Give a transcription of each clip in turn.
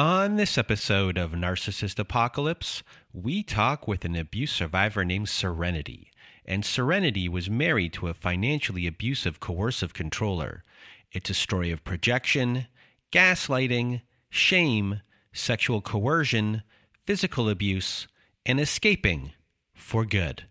On this episode of Narcissist Apocalypse, we talk with an abuse survivor named Serenity. And Serenity was married to a financially abusive, coercive controller. It's a story of projection, gaslighting, shame, sexual coercion, physical abuse, and escaping for good.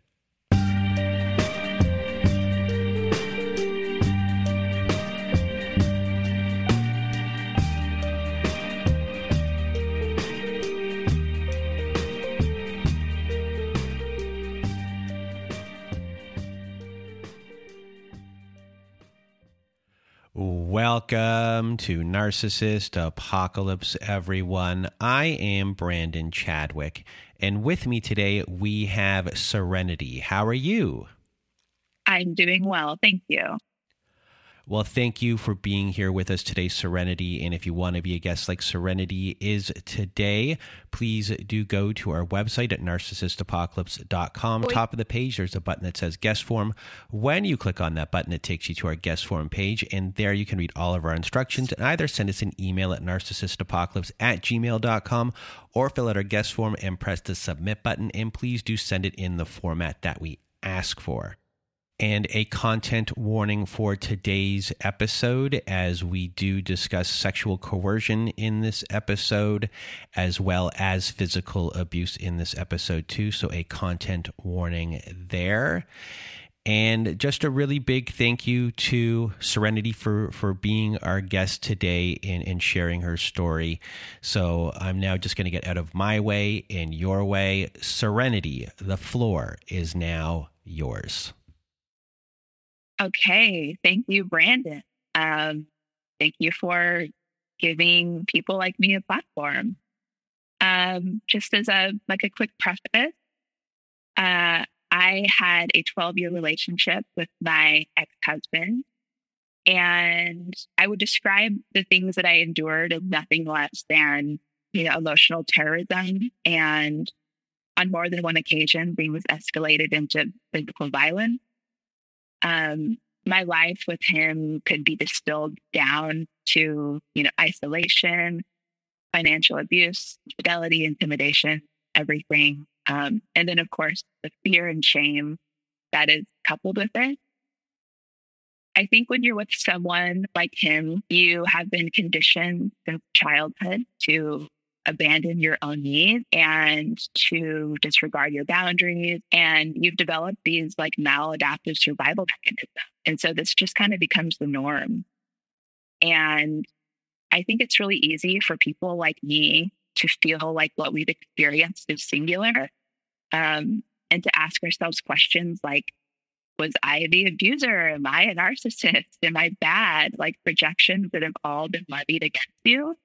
Welcome to Narcissist Apocalypse, everyone. I am Brandon Chadwick, and with me today we have Serenity. How are you? I'm doing well. Thank you. Well, thank you for being here with us today, Serenity. And if you want to be a guest like Serenity is today, please do go to our website at narcissistapocalypse.com. Top of the page, there's a button that says guest form. When you click on that button, it takes you to our guest form page. And there you can read all of our instructions and either send us an email at narcissistapocalypse at gmail.com or fill out our guest form and press the submit button. And please do send it in the format that we ask for and a content warning for today's episode as we do discuss sexual coercion in this episode as well as physical abuse in this episode too so a content warning there and just a really big thank you to Serenity for, for being our guest today and, and sharing her story. So I'm now just going to get out of my way and your way. Serenity, the floor is now yours. Okay. Thank you, Brandon. Um, thank you for giving people like me a platform. Um, just as a like a quick preface, uh, I had a 12 year relationship with my ex husband, and I would describe the things that I endured as nothing less than you know emotional terrorism, and on more than one occasion, things escalated into physical violence um, my life with him could be distilled down to, you know, isolation, financial abuse, fidelity, intimidation, everything. Um, and then, of course, the fear and shame that is coupled with it. I think when you're with someone like him, you have been conditioned since childhood to abandon your own needs and to disregard your boundaries. And you've developed these like maladaptive survival mechanisms. And so this just kind of becomes the norm. And I think it's really easy for people like me to feel like what we've experienced is singular um, and to ask ourselves questions like, was I the abuser? Am I a narcissist? Am I bad? Like projections that have all been levied against you.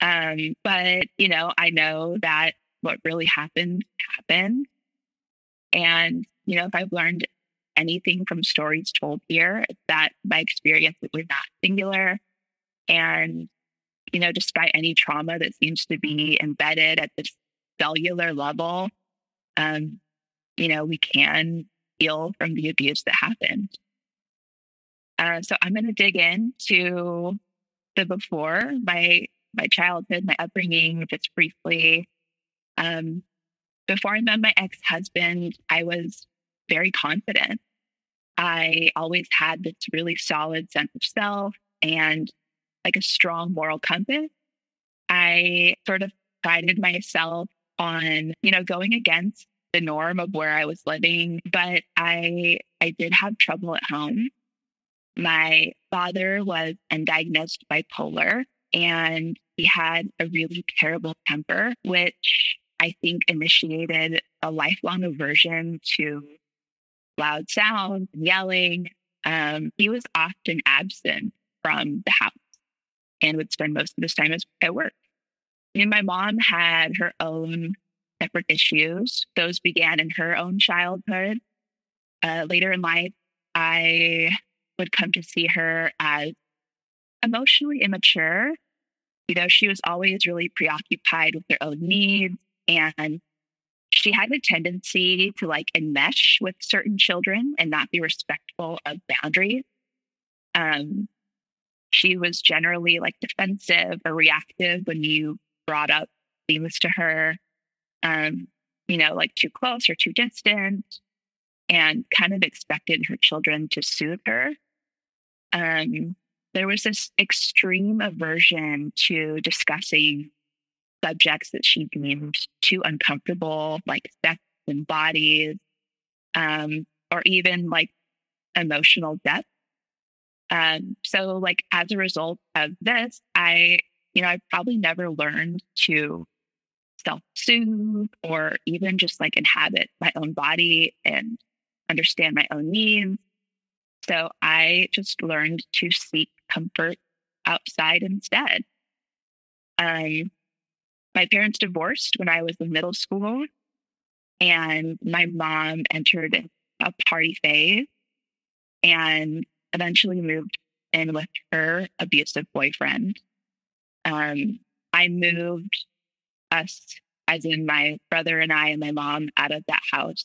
Um, but, you know, I know that what really happened happened. And, you know, if I've learned anything from stories told here, that my experience was not singular. And, you know, despite any trauma that seems to be embedded at this cellular level, um, you know, we can heal from the abuse that happened. Uh, so I'm going to dig into the before. My my childhood, my upbringing, just briefly. Um, before I met my ex husband, I was very confident. I always had this really solid sense of self and like a strong moral compass. I sort of guided myself on, you know, going against the norm of where I was living, but I I did have trouble at home. My father was undiagnosed bipolar, and he had a really terrible temper, which I think initiated a lifelong aversion to loud sounds and yelling. Um, he was often absent from the house and would spend most of his time at work. And my mom had her own separate issues. Those began in her own childhood. Uh, later in life, I would come to see her as emotionally immature. You know, she was always really preoccupied with her own needs and she had a tendency to like enmesh with certain children and not be respectful of boundaries. Um, she was generally like defensive or reactive when you brought up things to her, um, you know, like too close or too distant, and kind of expected her children to soothe her. Um, there was this extreme aversion to discussing subjects that she deemed too uncomfortable, like sex and bodies, um, or even like emotional depth. Um, so, like as a result of this, I, you know, I probably never learned to self-soothe or even just like inhabit my own body and understand my own needs. So I just learned to seek comfort outside instead. Um, my parents divorced when I was in middle school, and my mom entered a party phase and eventually moved in with her abusive boyfriend. Um, I moved us, as in my brother and I and my mom, out of that house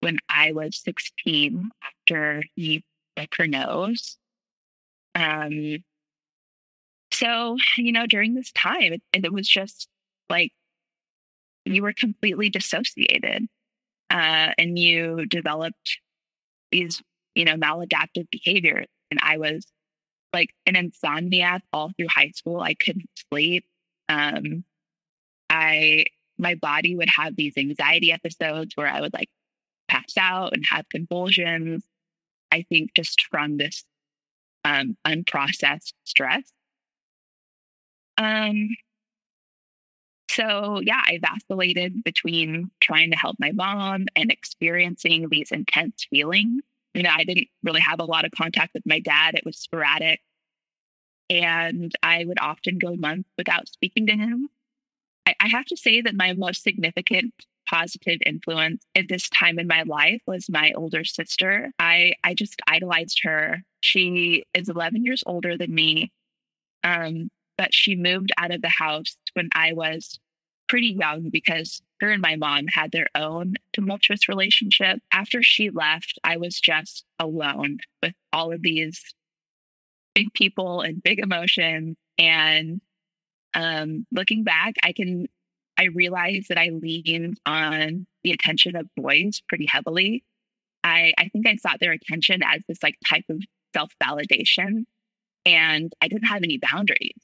when I was 16 after he broke her nose. Um, so, you know, during this time, it, it was just like you were completely dissociated uh, and you developed these, you know, maladaptive behaviors. And I was like an insomniac all through high school. I couldn't sleep. Um, I, my body would have these anxiety episodes where I would like pass out and have convulsions. I think just from this um, unprocessed stress. Um, so, yeah, I vacillated between trying to help my mom and experiencing these intense feelings. You know, I didn't really have a lot of contact with my dad, it was sporadic. And I would often go months without speaking to him. I, I have to say that my most significant positive influence at this time in my life was my older sister. I I just idolized her. She is 11 years older than me. Um, but she moved out of the house when I was pretty young because her and my mom had their own tumultuous relationship. After she left, I was just alone with all of these big people and big emotions. And um, looking back, I can I realized that I leaned on the attention of boys pretty heavily. I, I think I sought their attention as this like type of self validation, and I didn't have any boundaries.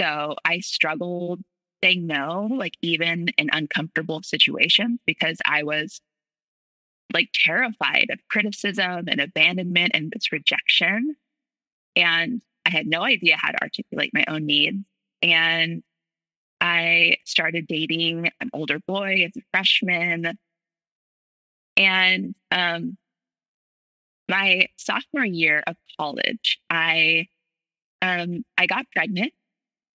So I struggled saying no, like even in uncomfortable situations, because I was like terrified of criticism and abandonment and this rejection. And I had no idea how to articulate my own needs. And I started dating an older boy as a freshman. And um, my sophomore year of college, I um, I got pregnant,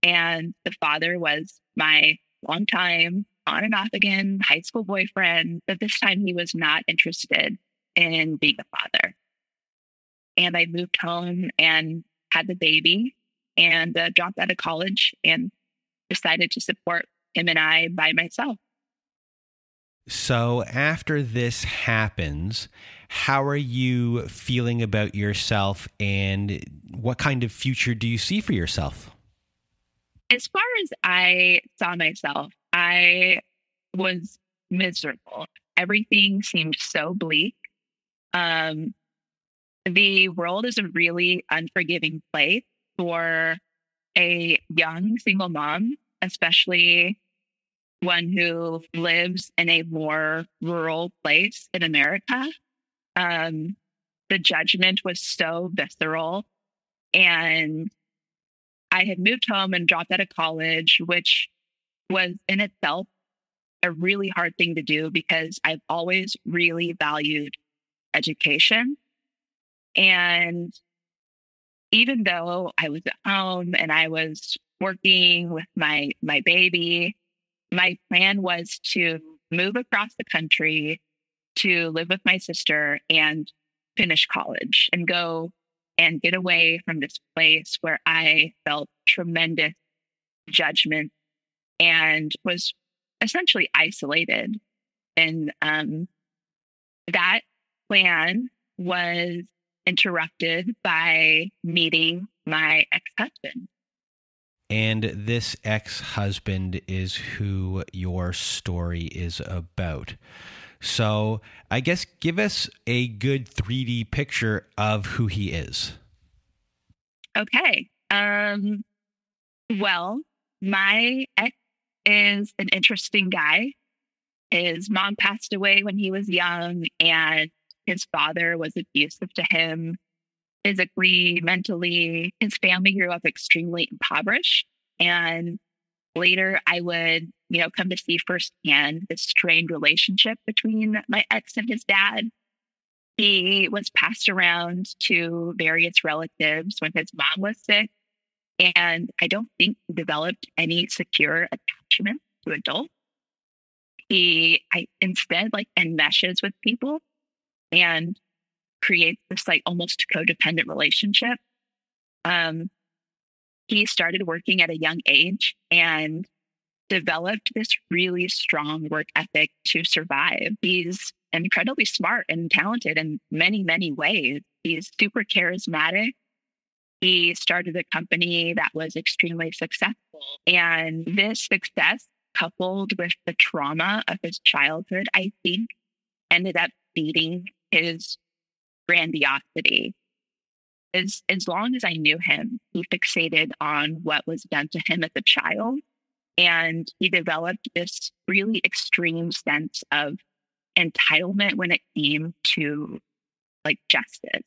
and the father was my longtime on and off again high school boyfriend. But this time, he was not interested in being a father. And I moved home and had the baby, and uh, dropped out of college and decided to support him and I by myself. So, after this happens, how are you feeling about yourself and what kind of future do you see for yourself? As far as I saw myself, I was miserable. Everything seemed so bleak. Um, the world is a really unforgiving place for a young single mom, especially one who lives in a more rural place in America. Um, the judgment was so visceral. And I had moved home and dropped out of college, which was in itself a really hard thing to do because I've always really valued education. And even though I was at home and I was working with my my baby, my plan was to move across the country to live with my sister and finish college and go and get away from this place where I felt tremendous judgment and was essentially isolated. And um, that plan was interrupted by meeting my ex husband. And this ex husband is who your story is about. So, I guess give us a good 3D picture of who he is. Okay. Um, well, my ex is an interesting guy. His mom passed away when he was young, and his father was abusive to him physically, mentally. His family grew up extremely impoverished. And later, I would, you know, come to see firsthand the strained relationship between my ex and his dad. He was passed around to various relatives when his mom was sick. And I don't think he developed any secure attachment to adults. He I, instead like enmeshes with people and creates this like almost codependent relationship. Um, he started working at a young age and developed this really strong work ethic to survive. He's incredibly smart and talented in many, many ways. He's super charismatic. He started a company that was extremely successful. And this success, coupled with the trauma of his childhood, I think ended up feeding his grandiosity. As, as long as I knew him, he fixated on what was done to him as a child. And he developed this really extreme sense of entitlement when it came to like justice.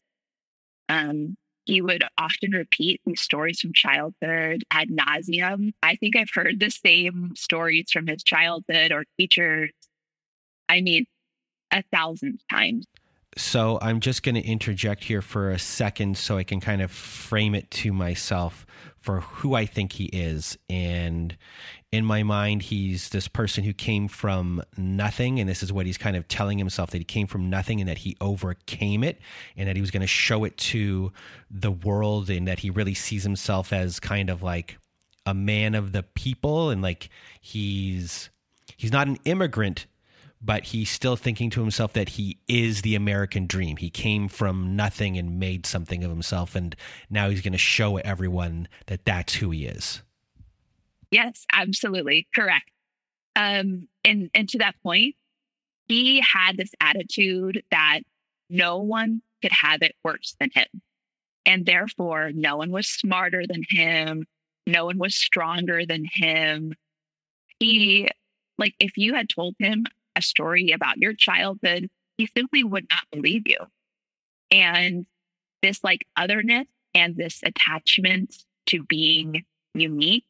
Um, he would often repeat these stories from childhood ad nauseum. I think I've heard the same stories from his childhood or teachers. I mean, a thousand times. So I'm just going to interject here for a second so I can kind of frame it to myself for who I think he is. And in my mind, he's this person who came from nothing. And this is what he's kind of telling himself that he came from nothing and that he overcame it and that he was going to show it to the world and that he really sees himself as kind of like a man of the people and like he's he's not an immigrant but he's still thinking to himself that he is the American dream. He came from nothing and made something of himself, and now he's going to show everyone that that's who he is. Yes, absolutely correct. Um, and and to that point, he had this attitude that no one could have it worse than him, and therefore, no one was smarter than him. No one was stronger than him. He like if you had told him a story about your childhood, he simply would not believe you. And this like otherness and this attachment to being unique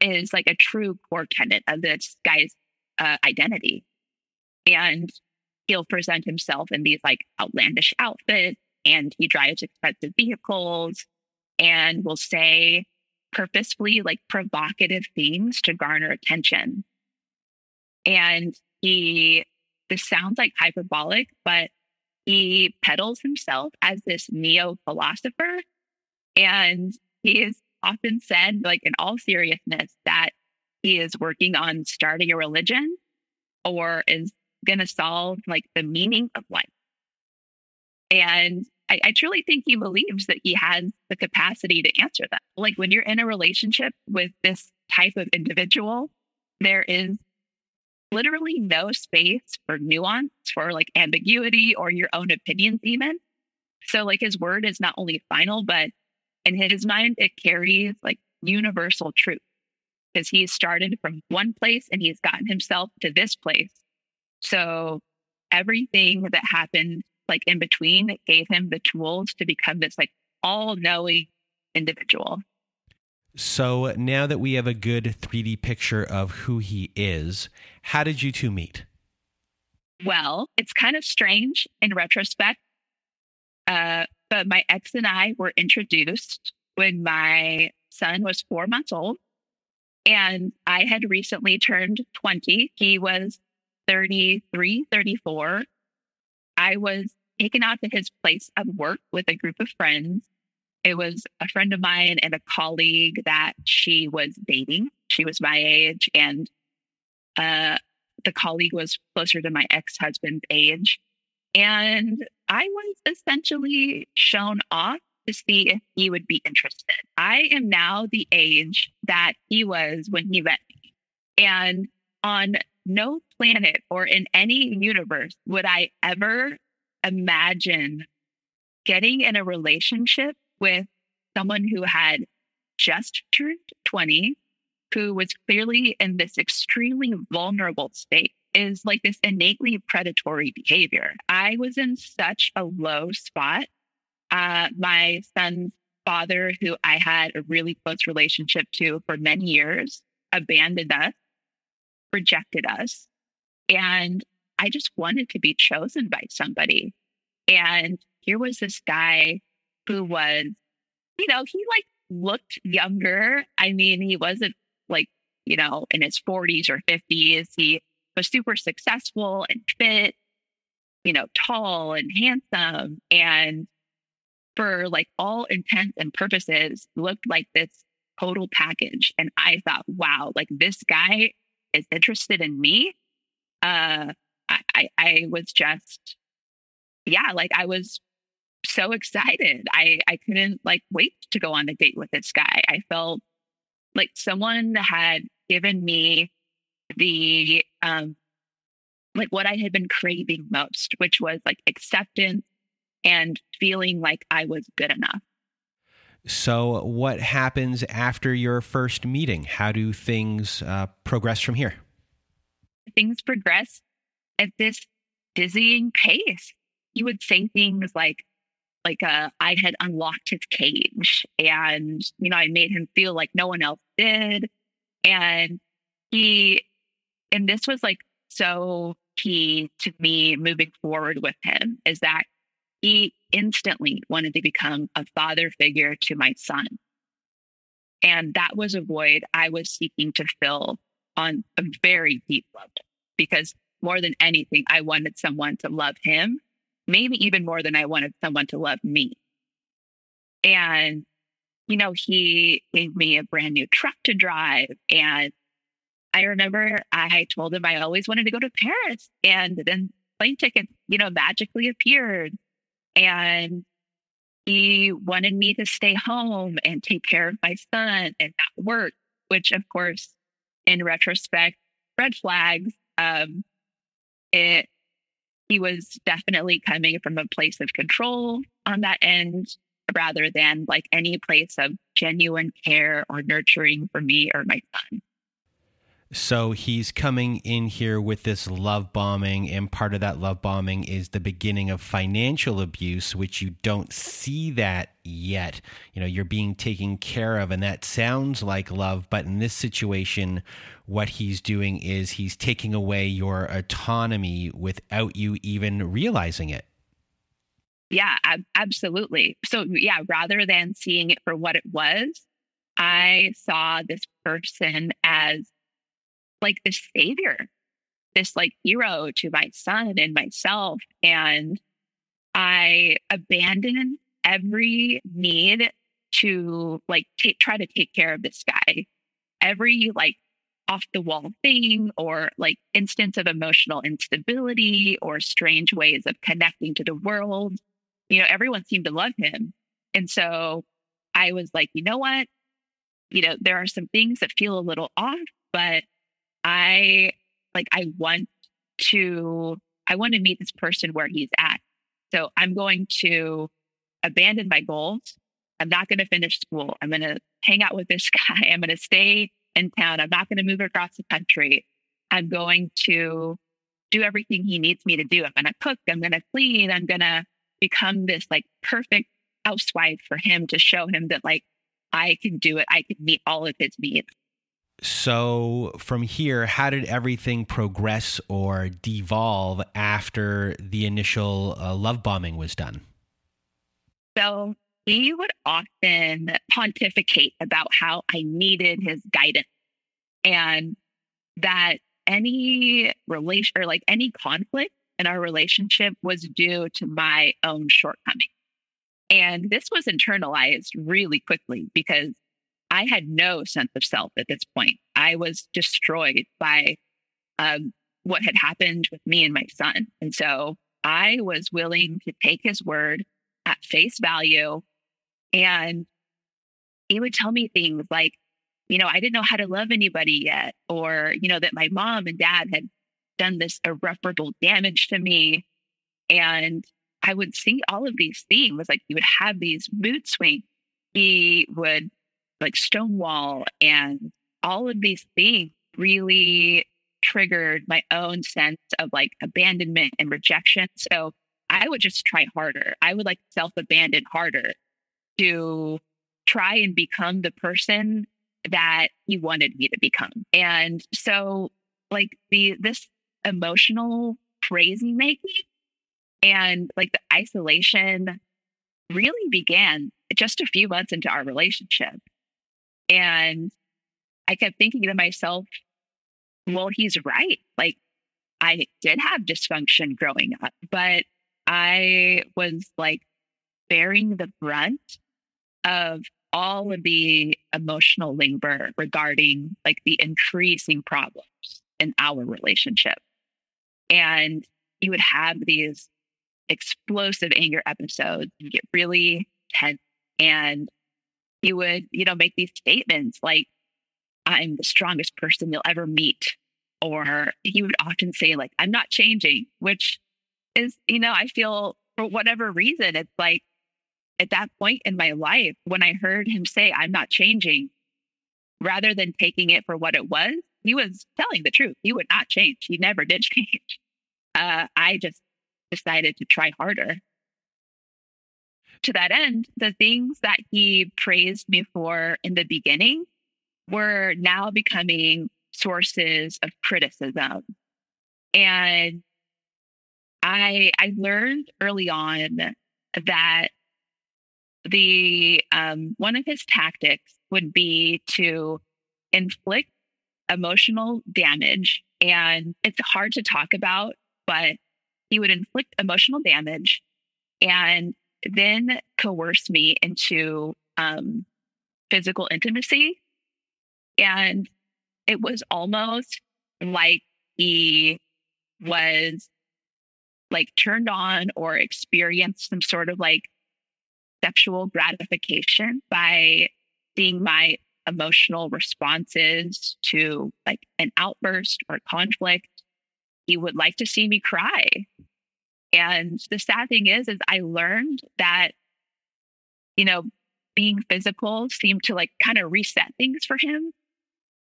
is like a true core tenet of this guy's uh, identity. And he'll present himself in these like outlandish outfits and he drives expensive vehicles and will say purposefully like provocative things to garner attention. And he, this sounds like hyperbolic, but he peddles himself as this neo philosopher. And he is often said, like in all seriousness, that he is working on starting a religion or is going to solve like the meaning of life. And I, I, truly think he believes that he has the capacity to answer that. Like when you're in a relationship with this type of individual, there is literally no space for nuance, for like ambiguity or your own opinions, even. So, like, his word is not only final, but in his mind, it carries like universal truth because he's started from one place and he's gotten himself to this place. So, everything that happened like in between gave him the tools to become this like all knowing individual. So now that we have a good 3D picture of who he is, how did you two meet? Well, it's kind of strange in retrospect. Uh, but my ex and I were introduced when my son was four months old. And I had recently turned 20. He was 33, 34. I was taken out to his place of work with a group of friends it was a friend of mine and a colleague that she was dating. She was my age, and uh, the colleague was closer to my ex husband's age. And I was essentially shown off to see if he would be interested. I am now the age that he was when he met me. And on no planet or in any universe would I ever imagine getting in a relationship with someone who had just turned 20, who was clearly in this extremely vulnerable state, is like this innately predatory behavior. I was in such a low spot. Uh, my son's father, who I had a really close relationship to for many years, abandoned us, rejected us. And I just wanted to be chosen by somebody. And here was this guy who was, you know, he like looked younger. I mean, he wasn't like, you know, in his 40s or 50s. He was super successful and fit, you know, tall and handsome. And for like all intents and purposes, looked like this total package. And I thought, wow, like this guy is interested in me. Uh, I, I, I was just, yeah, like I was so excited. I, I couldn't like wait to go on the date with this guy. I felt like someone had given me the um like what I had been craving most, which was like acceptance and feeling like I was good enough. So, what happens after your first meeting? How do things uh, progress from here? Things progress at this dizzying pace. You would say things like, like uh, I had unlocked his cage and, you know, I made him feel like no one else did. And he, and this was like so key to me moving forward with him is that he instantly wanted to become a father figure to my son. And that was a void I was seeking to fill on a very deep level because more than anything, I wanted someone to love him maybe even more than I wanted someone to love me. And, you know, he gave me a brand new truck to drive. And I remember I told him I always wanted to go to Paris. And then plane tickets, you know, magically appeared. And he wanted me to stay home and take care of my son and not work, which, of course, in retrospect, red flags. Um, it he was definitely coming from a place of control on that end rather than like any place of genuine care or nurturing for me or my son. So he's coming in here with this love bombing, and part of that love bombing is the beginning of financial abuse, which you don't see that yet. You know, you're being taken care of, and that sounds like love, but in this situation, what he's doing is he's taking away your autonomy without you even realizing it. Yeah, ab- absolutely. So, yeah, rather than seeing it for what it was, I saw this person as like this savior, this like hero to my son and myself. And I abandoned every need to like take, try to take care of this guy. Every like off the wall thing or like instance of emotional instability or strange ways of connecting to the world. You know, everyone seemed to love him. And so I was like, you know what? You know, there are some things that feel a little off, but I like I want to I want to meet this person where he's at. So I'm going to abandon my goals. I'm not going to finish school. I'm going to hang out with this guy. I'm going to stay in town. I'm not going to move across the country. I'm going to do everything he needs me to do. I'm going to cook. I'm going to clean. I'm going to become this like perfect housewife for him to show him that like I can do it. I can meet all of his needs. So, from here, how did everything progress or devolve after the initial uh, love bombing was done? So, he would often pontificate about how I needed his guidance and that any relation or like any conflict in our relationship was due to my own shortcoming. And this was internalized really quickly because I had no sense of self at this point. I was destroyed by um, what had happened with me and my son. And so I was willing to take his word at face value And he would tell me things like, you know, I didn't know how to love anybody yet, or, you know, that my mom and dad had done this irreparable damage to me. And I would see all of these things. Like he would have these mood swings. He would like stonewall and all of these things really triggered my own sense of like abandonment and rejection. So I would just try harder. I would like self abandon harder to try and become the person that he wanted me to become. And so like the this emotional crazy making and like the isolation really began just a few months into our relationship. And I kept thinking to myself, well, he's right. Like, I did have dysfunction growing up, but I was like bearing the brunt of all of the emotional labor regarding like the increasing problems in our relationship. And you would have these explosive anger episodes and get really tense. And he would, you know, make these statements like, I'm the strongest person you'll ever meet. Or he would often say, like, I'm not changing, which is, you know, I feel for whatever reason, it's like at that point in my life, when I heard him say, I'm not changing, rather than taking it for what it was, he was telling the truth. He would not change. He never did change. Uh, I just decided to try harder. To that end, the things that he praised me for in the beginning were now becoming sources of criticism. And I I learned early on that the um, one of his tactics would be to inflict emotional damage, and it's hard to talk about, but he would inflict emotional damage and then coerce me into um, physical intimacy. And it was almost like he was like turned on or experienced some sort of like sexual gratification by seeing my emotional responses to like an outburst or conflict he would like to see me cry. And the sad thing is, is I learned that, you know, being physical seemed to like kind of reset things for him.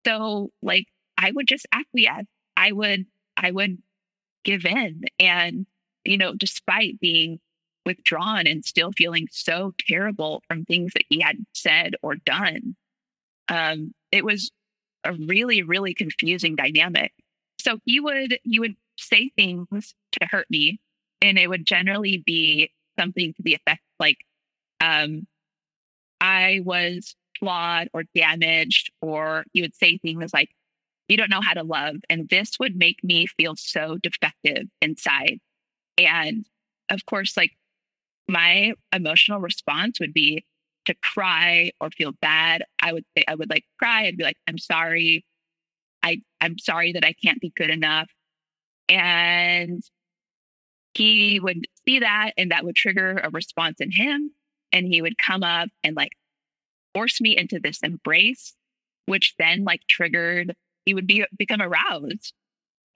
So like I would just acquiesce. I would, I would give in. And, you know, despite being withdrawn and still feeling so terrible from things that he had said or done, um, it was a really, really confusing dynamic. So he would he would say things to hurt me, and it would generally be something to the effect like, um, I was flawed or damaged, or he would say things like, you don't know how to love. And this would make me feel so defective inside. And of course, like my emotional response would be to cry or feel bad. I would say, I would like cry and be like, I'm sorry. I, I'm sorry that I can't be good enough. And he would see that and that would trigger a response in him. And he would come up and like force me into this embrace, which then like triggered, he would be become aroused.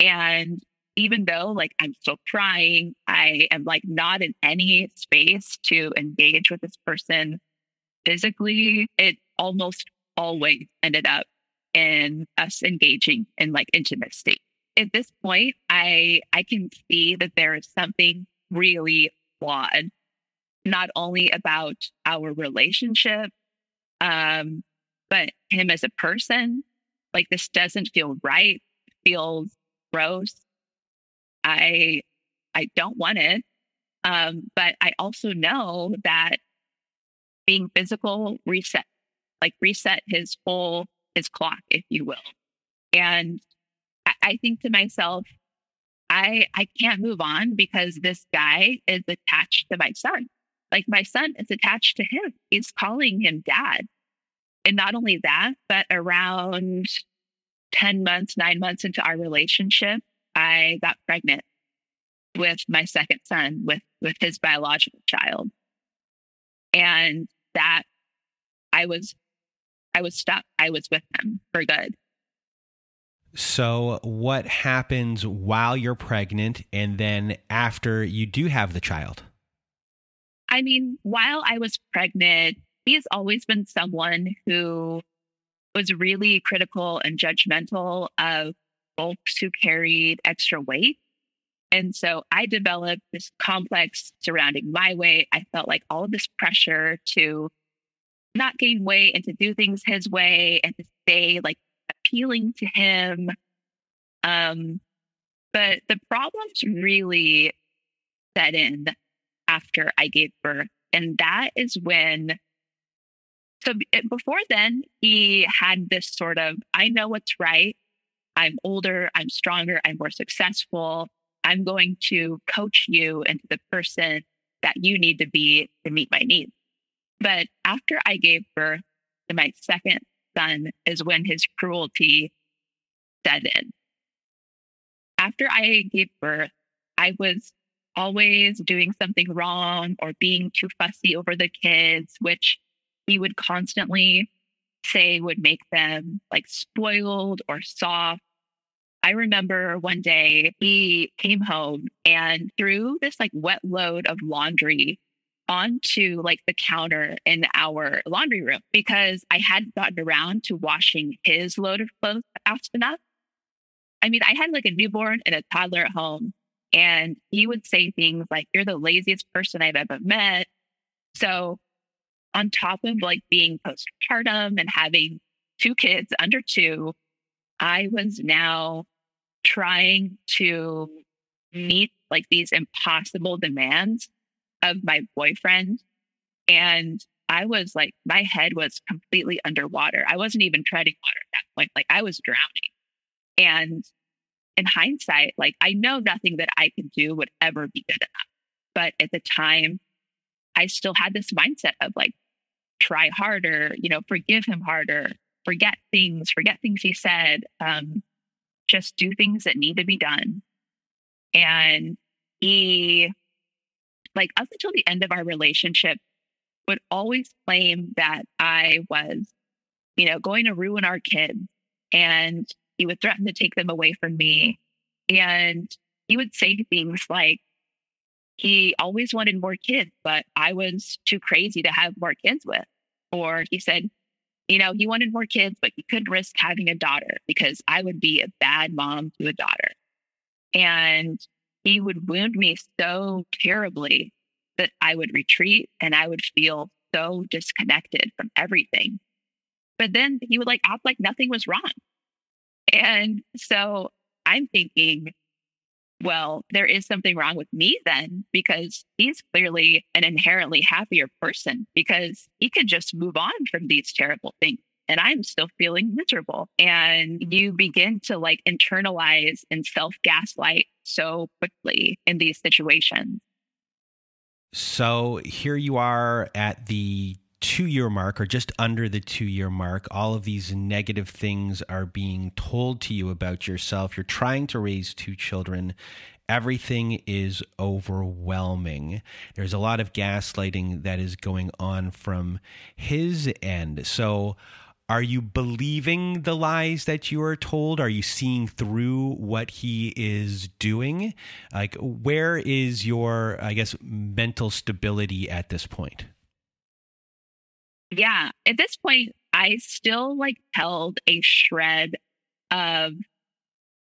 And even though like I'm still crying, I am like not in any space to engage with this person physically. It almost always ended up in us engaging in like intimacy. At this point, I I can see that there is something really flawed, not only about our relationship, um, but him as a person. Like this doesn't feel right, feels gross. I I don't want it. Um, but I also know that being physical reset, like reset his whole his clock, if you will. And I, think to myself, I I can't move on because this guy is attached to my son. Like my son is attached to him. He's calling him dad. And not only that, but around 10 months, nine months into our relationship, I got pregnant with my second son, with with his biological child. And that I was I was stuck. I was with him for good. So, what happens while you're pregnant and then after you do have the child? I mean, while I was pregnant, he has always been someone who was really critical and judgmental of folks who carried extra weight. And so I developed this complex surrounding my weight. I felt like all of this pressure to not gain weight and to do things his way and to stay like appealing to him. Um, but the problems really set in after I gave birth. And that is when, so before then, he had this sort of, I know what's right. I'm older, I'm stronger, I'm more successful. I'm going to coach you into the person that you need to be to meet my needs. But after I gave birth to my second son is when his cruelty set in. After I gave birth, I was always doing something wrong or being too fussy over the kids, which he would constantly say would make them like spoiled or soft. I remember one day he came home and threw this like wet load of laundry onto like the counter in our laundry room because I hadn't gotten around to washing his load of clothes fast enough. I mean, I had like a newborn and a toddler at home, and he would say things like, You're the laziest person I've ever met. So, on top of like being postpartum and having two kids under two, I was now trying to meet like these impossible demands of my boyfriend. And I was like, my head was completely underwater. I wasn't even treading water at that point. Like I was drowning. And in hindsight, like I know nothing that I could do would ever be good enough. But at the time, I still had this mindset of like, try harder, you know, forgive him harder, forget things, forget things he said, um, just do things that need to be done. And he like up until the end of our relationship, would always claim that I was, you know, going to ruin our kids. And he would threaten to take them away from me. And he would say things like, he always wanted more kids, but I was too crazy to have more kids with. Or he said, you know, he wanted more kids, but he couldn't risk having a daughter because I would be a bad mom to a daughter. And he would wound me so terribly that I would retreat and I would feel so disconnected from everything. But then he would like act like nothing was wrong. And so I'm thinking, well, there is something wrong with me then, because he's clearly an inherently happier person because he can just move on from these terrible things and I'm still feeling miserable. And you begin to like internalize and self gaslight so quickly in these situations. So here you are at the two year mark or just under the two year mark. All of these negative things are being told to you about yourself. You're trying to raise two children everything is overwhelming. There's a lot of gaslighting that is going on from his end. So, are you believing the lies that you are told? Are you seeing through what he is doing? Like, where is your, I guess, mental stability at this point? Yeah. At this point, I still like held a shred of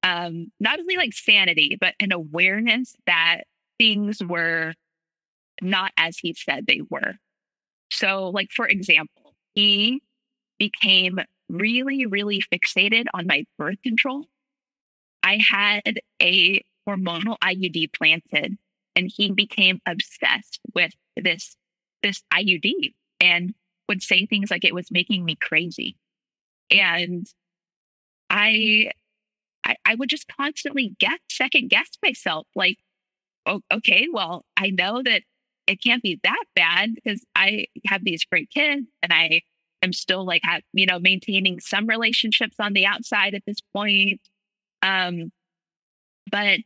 um not only like sanity, but an awareness that things were not as he said they were. So, like, for example, he became really, really fixated on my birth control. I had a hormonal IUD planted and he became obsessed with this this IUD and would say things like it was making me crazy. And I I, I would just constantly guess second guess myself like oh, okay, well, I know that it can't be that bad because I have these great kids and I I'm still like you know, maintaining some relationships on the outside at this point. Um, but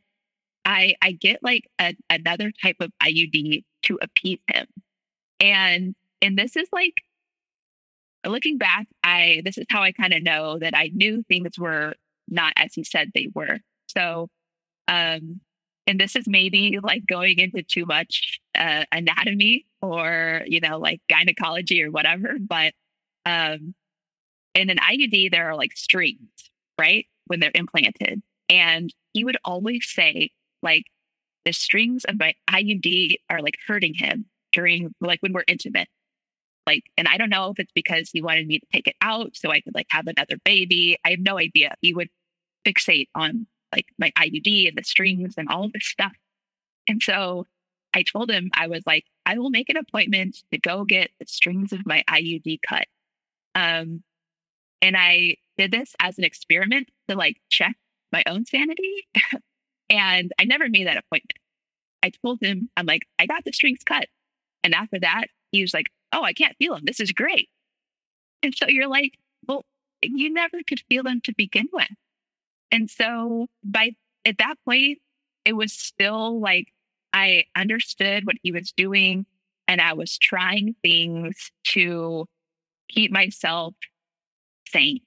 I I get like a, another type of IUD to appease him. And and this is like looking back, I this is how I kind of know that I knew things were not as he said they were. So um and this is maybe like going into too much uh, anatomy or you know like gynecology or whatever but um in an iud there are like strings right when they're implanted and he would always say like the strings of my iud are like hurting him during like when we're intimate like and i don't know if it's because he wanted me to take it out so i could like have another baby i have no idea he would fixate on like my IUD and the strings and all this stuff. And so I told him, I was like, I will make an appointment to go get the strings of my IUD cut. Um, and I did this as an experiment to like check my own sanity. and I never made that appointment. I told him, I'm like, I got the strings cut. And after that, he was like, Oh, I can't feel them. This is great. And so you're like, Well, you never could feel them to begin with. And so by at that point, it was still like I understood what he was doing and I was trying things to keep myself sane.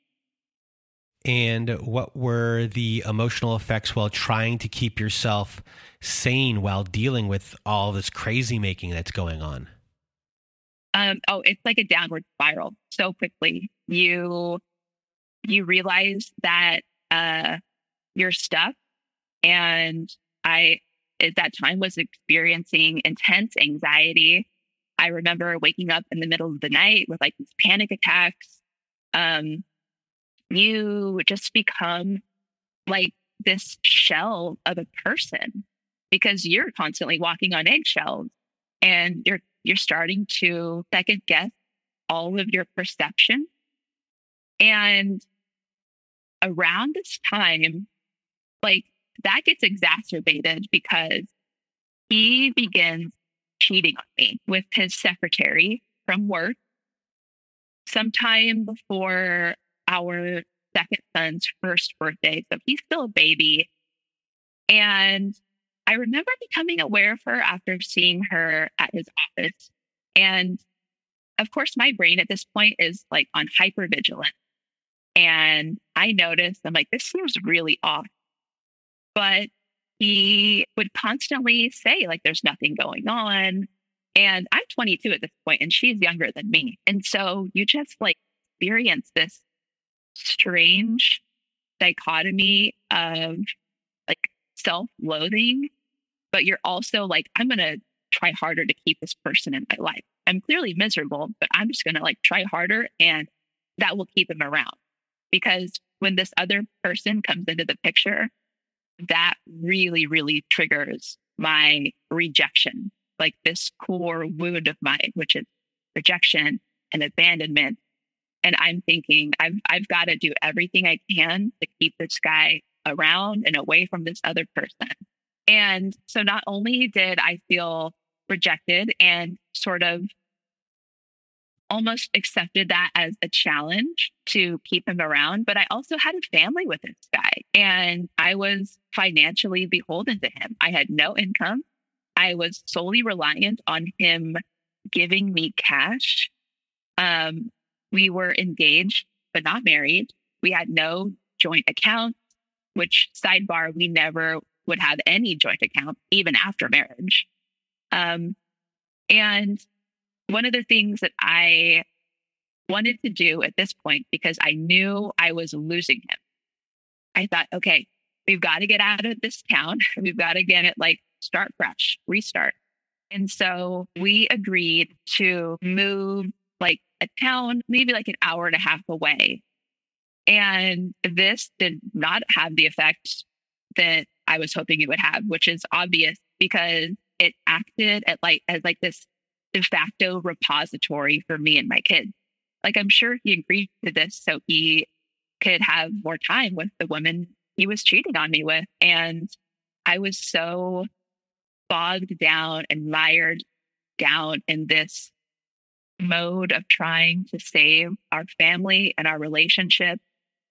And what were the emotional effects while trying to keep yourself sane while dealing with all this crazy making that's going on? Um, oh, it's like a downward spiral so quickly. You you realize that uh, you're stuff. And I, at that time, was experiencing intense anxiety. I remember waking up in the middle of the night with like these panic attacks. Um, you just become like this shell of a person because you're constantly walking on eggshells and you're you're starting to second guess all of your perception and around this time, like that gets exacerbated because he begins cheating on me with his secretary from work sometime before our second son's first birthday. So he's still a baby. And I remember becoming aware of her after seeing her at his office. And of course, my brain at this point is like on hypervigilance. And I noticed, I'm like, this seems really off. But he would constantly say, like, there's nothing going on. And I'm 22 at this point, and she's younger than me. And so you just like experience this strange dichotomy of like self loathing, but you're also like, I'm going to try harder to keep this person in my life. I'm clearly miserable, but I'm just going to like try harder and that will keep him around because when this other person comes into the picture, that really, really triggers my rejection, like this core wound of mine, which is rejection and abandonment. And I'm thinking I've I've got to do everything I can to keep this guy around and away from this other person. And so not only did I feel rejected and sort of almost accepted that as a challenge to keep him around. But I also had a family with this guy and I was financially beholden to him. I had no income. I was solely reliant on him giving me cash. Um, we were engaged, but not married. We had no joint account, which sidebar, we never would have any joint account, even after marriage. Um, and one of the things that I wanted to do at this point, because I knew I was losing him, I thought, okay, we've got to get out of this town. We've got to get it like start fresh, restart. And so we agreed to move like a town, maybe like an hour and a half away. And this did not have the effect that I was hoping it would have, which is obvious because it acted at like as like this de facto repository for me and my kids. Like, I'm sure he agreed to this so he could have more time with the woman he was cheating on me with. And I was so bogged down and mired down in this mode of trying to save our family and our relationship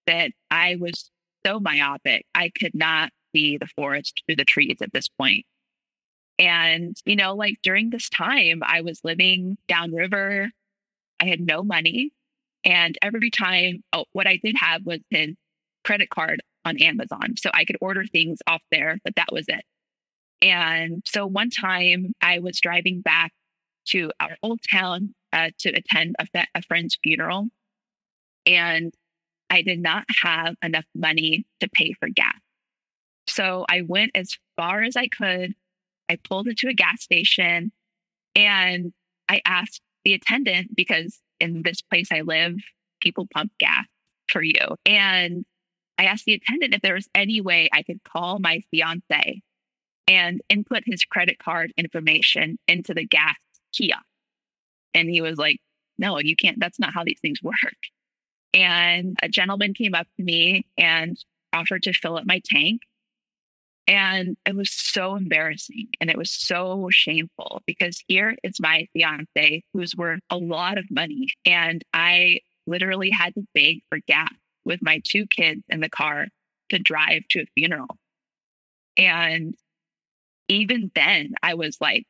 that I was so myopic. I could not see the forest through the trees at this point. And, you know, like during this time, I was living downriver. I had no money. And every time, oh, what I did have was his credit card on Amazon. So I could order things off there, but that was it. And so one time I was driving back to our old town uh, to attend a, fe- a friend's funeral. And I did not have enough money to pay for gas. So I went as far as I could. I pulled into a gas station and I asked the attendant because in this place I live, people pump gas for you. And I asked the attendant if there was any way I could call my fiance and input his credit card information into the gas kiosk. And he was like, no, you can't. That's not how these things work. And a gentleman came up to me and offered to fill up my tank. And it was so embarrassing and it was so shameful because here is my fiance who's worth a lot of money. And I literally had to beg for gas with my two kids in the car to drive to a funeral. And even then, I was like,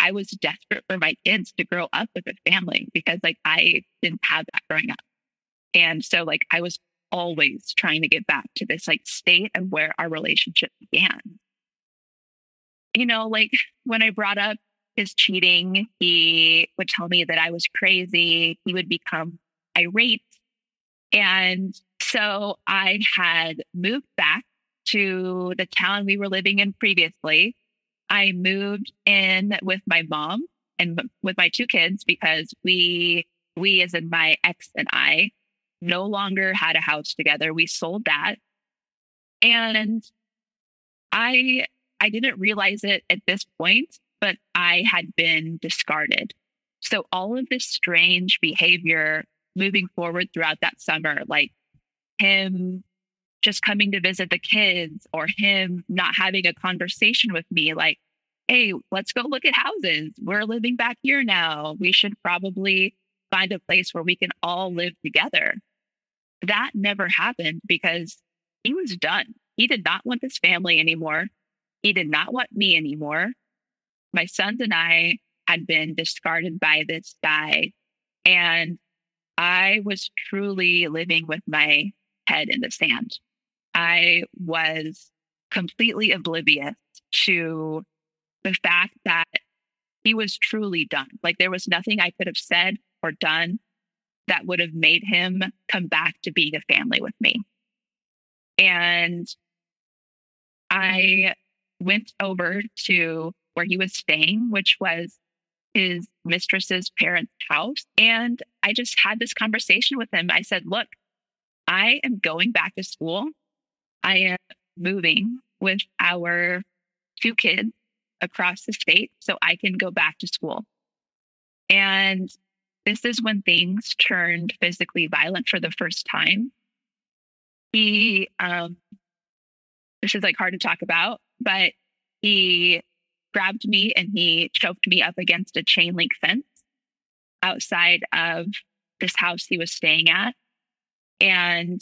I was desperate for my kids to grow up with a family because like I didn't have that growing up. And so like I was always trying to get back to this like state of where our relationship began. You know, like when I brought up his cheating, he would tell me that I was crazy. He would become irate. And so I had moved back to the town we were living in previously. I moved in with my mom and with my two kids because we, we as in my ex and I, no longer had a house together. We sold that. And I I didn't realize it at this point, but I had been discarded. So all of this strange behavior moving forward throughout that summer, like him just coming to visit the kids or him not having a conversation with me, like, hey, let's go look at houses. We're living back here now. We should probably find a place where we can all live together. That never happened because he was done. He did not want this family anymore. He did not want me anymore. My sons and I had been discarded by this guy. And I was truly living with my head in the sand. I was completely oblivious to the fact that he was truly done. Like there was nothing I could have said or done that would have made him come back to being a family with me. And I went over to where he was staying, which was his mistress's parents' house. And I just had this conversation with him. I said, Look, I am going back to school. I am moving with our two kids across the state so I can go back to school. And this is when things turned physically violent for the first time. He, um, this is like hard to talk about, but he grabbed me and he choked me up against a chain link fence outside of this house he was staying at. And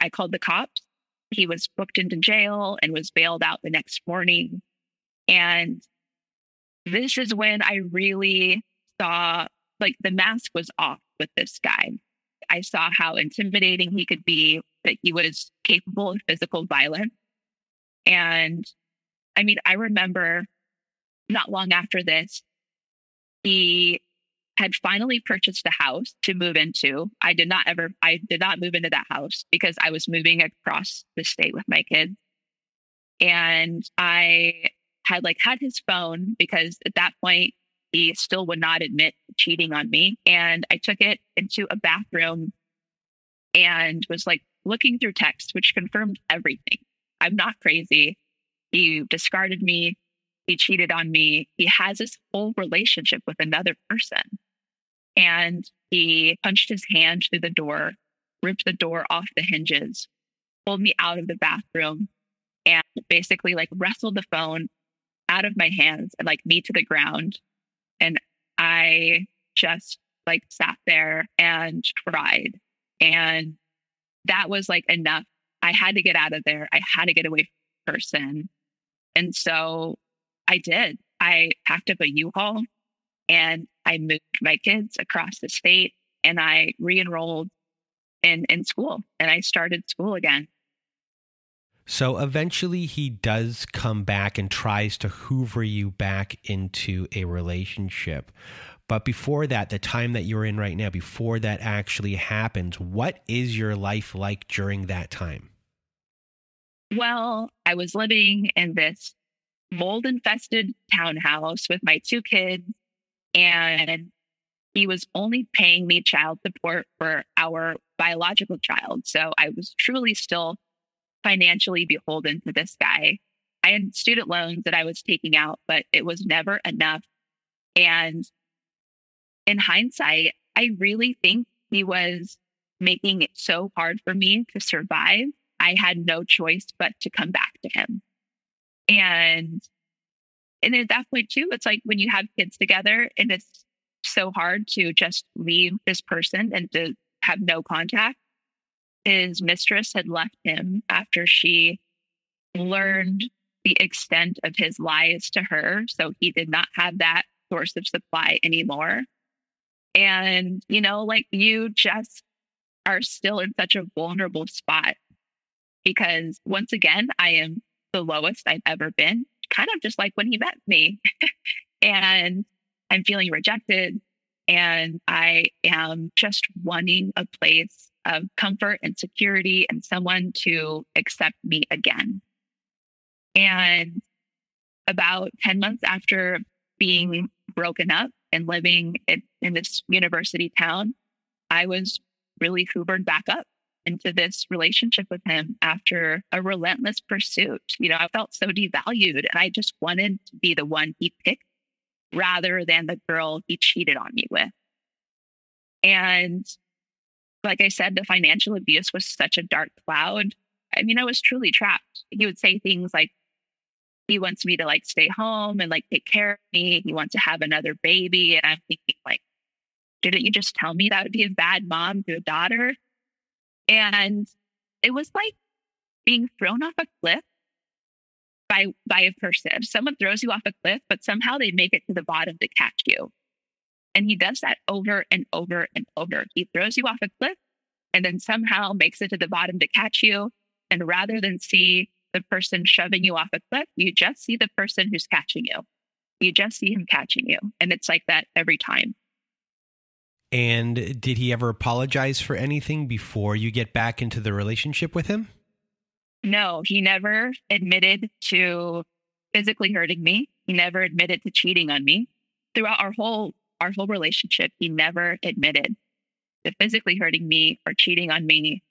I called the cops. He was booked into jail and was bailed out the next morning. And this is when I really saw like the mask was off with this guy. I saw how intimidating he could be, that he was capable of physical violence. And I mean, I remember not long after this, he had finally purchased a house to move into. I did not ever, I did not move into that house because I was moving across the state with my kids. And I had like had his phone because at that point he still would not admit cheating on me. And I took it into a bathroom and was like looking through text, which confirmed everything. I'm not crazy. He discarded me. He cheated on me. He has this whole relationship with another person. And he punched his hand through the door, ripped the door off the hinges, pulled me out of the bathroom, and basically like wrestled the phone out of my hands and like me to the ground. And I just like sat there and cried. And that was like enough. I had to get out of there. I had to get away from person. And so I did. I packed up a U-Haul and I moved my kids across the state and I re-enrolled in in school and I started school again. So eventually he does come back and tries to hoover you back into a relationship. But before that, the time that you're in right now, before that actually happens, what is your life like during that time? Well, I was living in this mold infested townhouse with my two kids, and he was only paying me child support for our biological child. So I was truly still financially beholden to this guy. I had student loans that I was taking out, but it was never enough. And in hindsight, I really think he was making it so hard for me to survive. I had no choice but to come back to him. And and at that point too, it's like when you have kids together and it's so hard to just leave this person and to have no contact his mistress had left him after she learned the extent of his lies to her. So he did not have that source of supply anymore. And, you know, like you just are still in such a vulnerable spot because once again, I am the lowest I've ever been, kind of just like when he met me. and I'm feeling rejected. And I am just wanting a place of comfort and security and someone to accept me again. And about 10 months after being broken up and living in, in this university town, I was really hoovered back up into this relationship with him after a relentless pursuit. You know, I felt so devalued and I just wanted to be the one he picked rather than the girl he cheated on me with. And like I said, the financial abuse was such a dark cloud. I mean, I was truly trapped. He would say things like, he wants me to like stay home and like take care of me. He wants to have another baby. And I'm thinking, like, didn't you just tell me that would be a bad mom to a daughter? And it was like being thrown off a cliff by by a person. Someone throws you off a cliff, but somehow they make it to the bottom to catch you. And he does that over and over and over. He throws you off a cliff and then somehow makes it to the bottom to catch you. And rather than see the person shoving you off a cliff, you just see the person who's catching you. You just see him catching you. And it's like that every time. And did he ever apologize for anything before you get back into the relationship with him? No, he never admitted to physically hurting me. He never admitted to cheating on me. Throughout our whole our whole relationship, he never admitted to physically hurting me or cheating on me.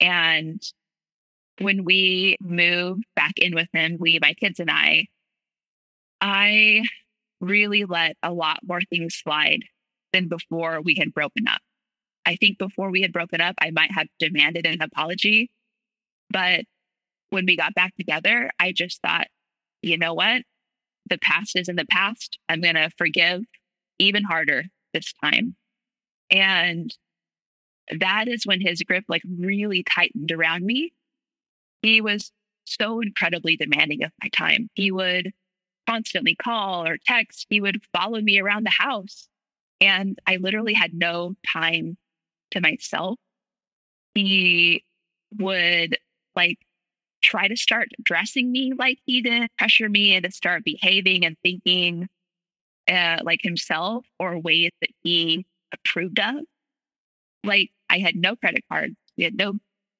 And when we moved back in with him, we, my kids and I, I really let a lot more things slide than before we had broken up. I think before we had broken up, I might have demanded an apology. But when we got back together, I just thought, you know what? The past is in the past. I'm going to forgive even harder this time. And that is when his grip like really tightened around me. He was so incredibly demanding of my time. He would constantly call or text. He would follow me around the house. And I literally had no time to myself. He would like try to start dressing me like he did, pressure me into start behaving and thinking uh, like himself or ways that he approved of. Like I had no credit cards, we had no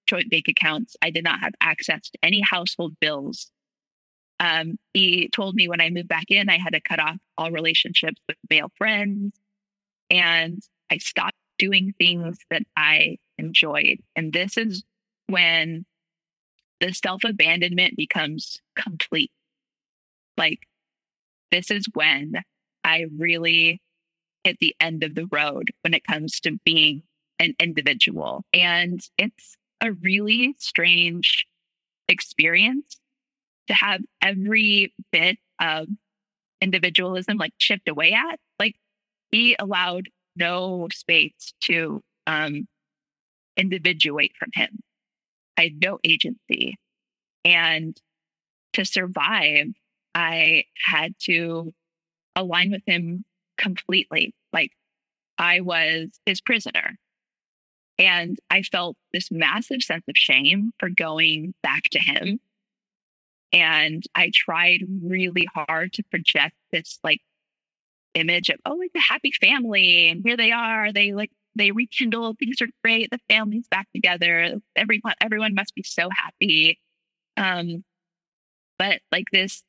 joint bank accounts. I did not have access to any household bills. Um, he told me when I moved back in, I had to cut off all relationships with male friends, and I stopped doing things that I enjoyed. And this is when the self abandonment becomes complete. Like, this is when I really hit the end of the road when it comes to being an individual. And it's a really strange experience to have every bit of individualism like chipped away at. Like he allowed no space to um, individuate from him. I had no agency. And to survive, I had to align with him completely. Like I was his prisoner. And I felt this massive sense of shame for going back to him. And I tried really hard to project this like image of, oh, like the happy family. And here they are. They like, they rekindle. Things are great. The family's back together. Everyone, everyone must be so happy. Um, but like this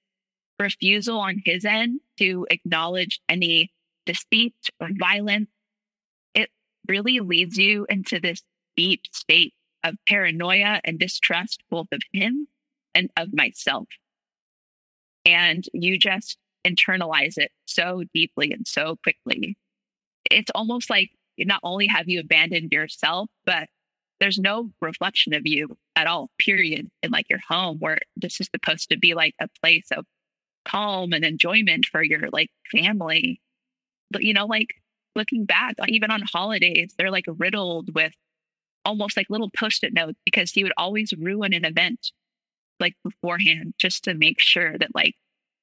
refusal on his end to acknowledge any deceit or violence it really leads you into this deep state of paranoia and distrust, both of him and of myself. And you just internalize it so deeply and so quickly. It's almost like not only have you abandoned yourself, but there's no reflection of you at all, period, in like your home where this is supposed to be like a place of calm and enjoyment for your like family. But you know, like looking back, even on holidays, they're like riddled with almost like little post it notes because he would always ruin an event like beforehand just to make sure that like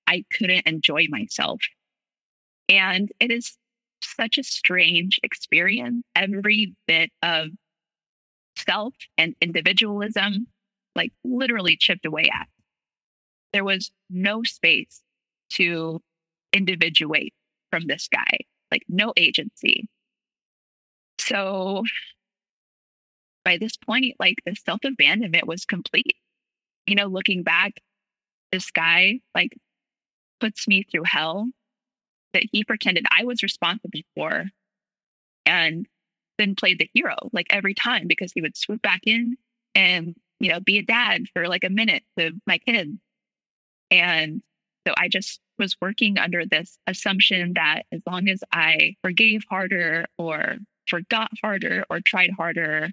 I couldn't enjoy myself. And it is such a strange experience. Every bit of self and individualism, like literally chipped away at. There was no space to individuate from this guy like no agency. So by this point, like the self abandonment was complete. You know, looking back, this guy like puts me through hell that he pretended I was responsible for and then played the hero like every time because he would swoop back in and, you know, be a dad for like a minute to my kids. And so I just was working under this assumption that as long as I forgave harder or forgot harder or tried harder,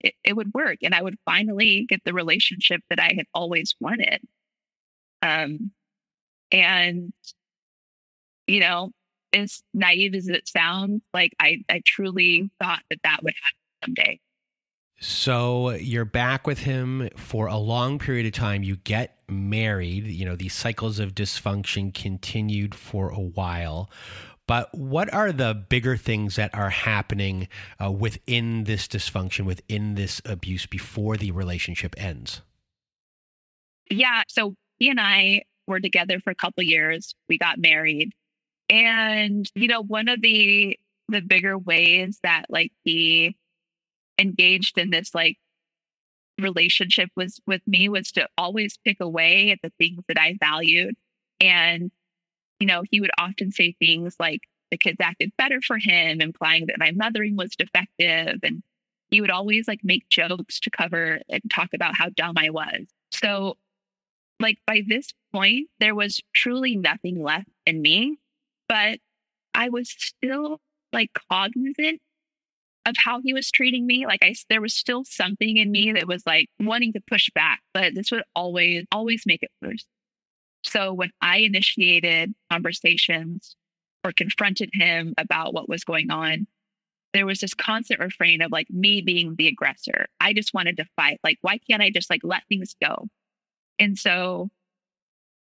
it, it would work and I would finally get the relationship that I had always wanted. Um, and, you know, as naive as it sounds, like I, I truly thought that that would happen someday. So you're back with him for a long period of time. You get married. You know, these cycles of dysfunction continued for a while. But what are the bigger things that are happening uh, within this dysfunction, within this abuse before the relationship ends? Yeah. So he and I were together for a couple years. We got married. And, you know, one of the the bigger ways that like he engaged in this like relationship was with me was to always pick away at the things that I valued. And, you know, he would often say things like the kids acted better for him, implying that my mothering was defective. And he would always like make jokes to cover and talk about how dumb I was. So, like, by this point, there was truly nothing left in me, but I was still like cognizant of how he was treating me. Like I, there was still something in me that was like wanting to push back, but this would always, always make it worse. So when I initiated conversations or confronted him about what was going on, there was this constant refrain of like me being the aggressor. I just wanted to fight. Like, why can't I just like let things go? And so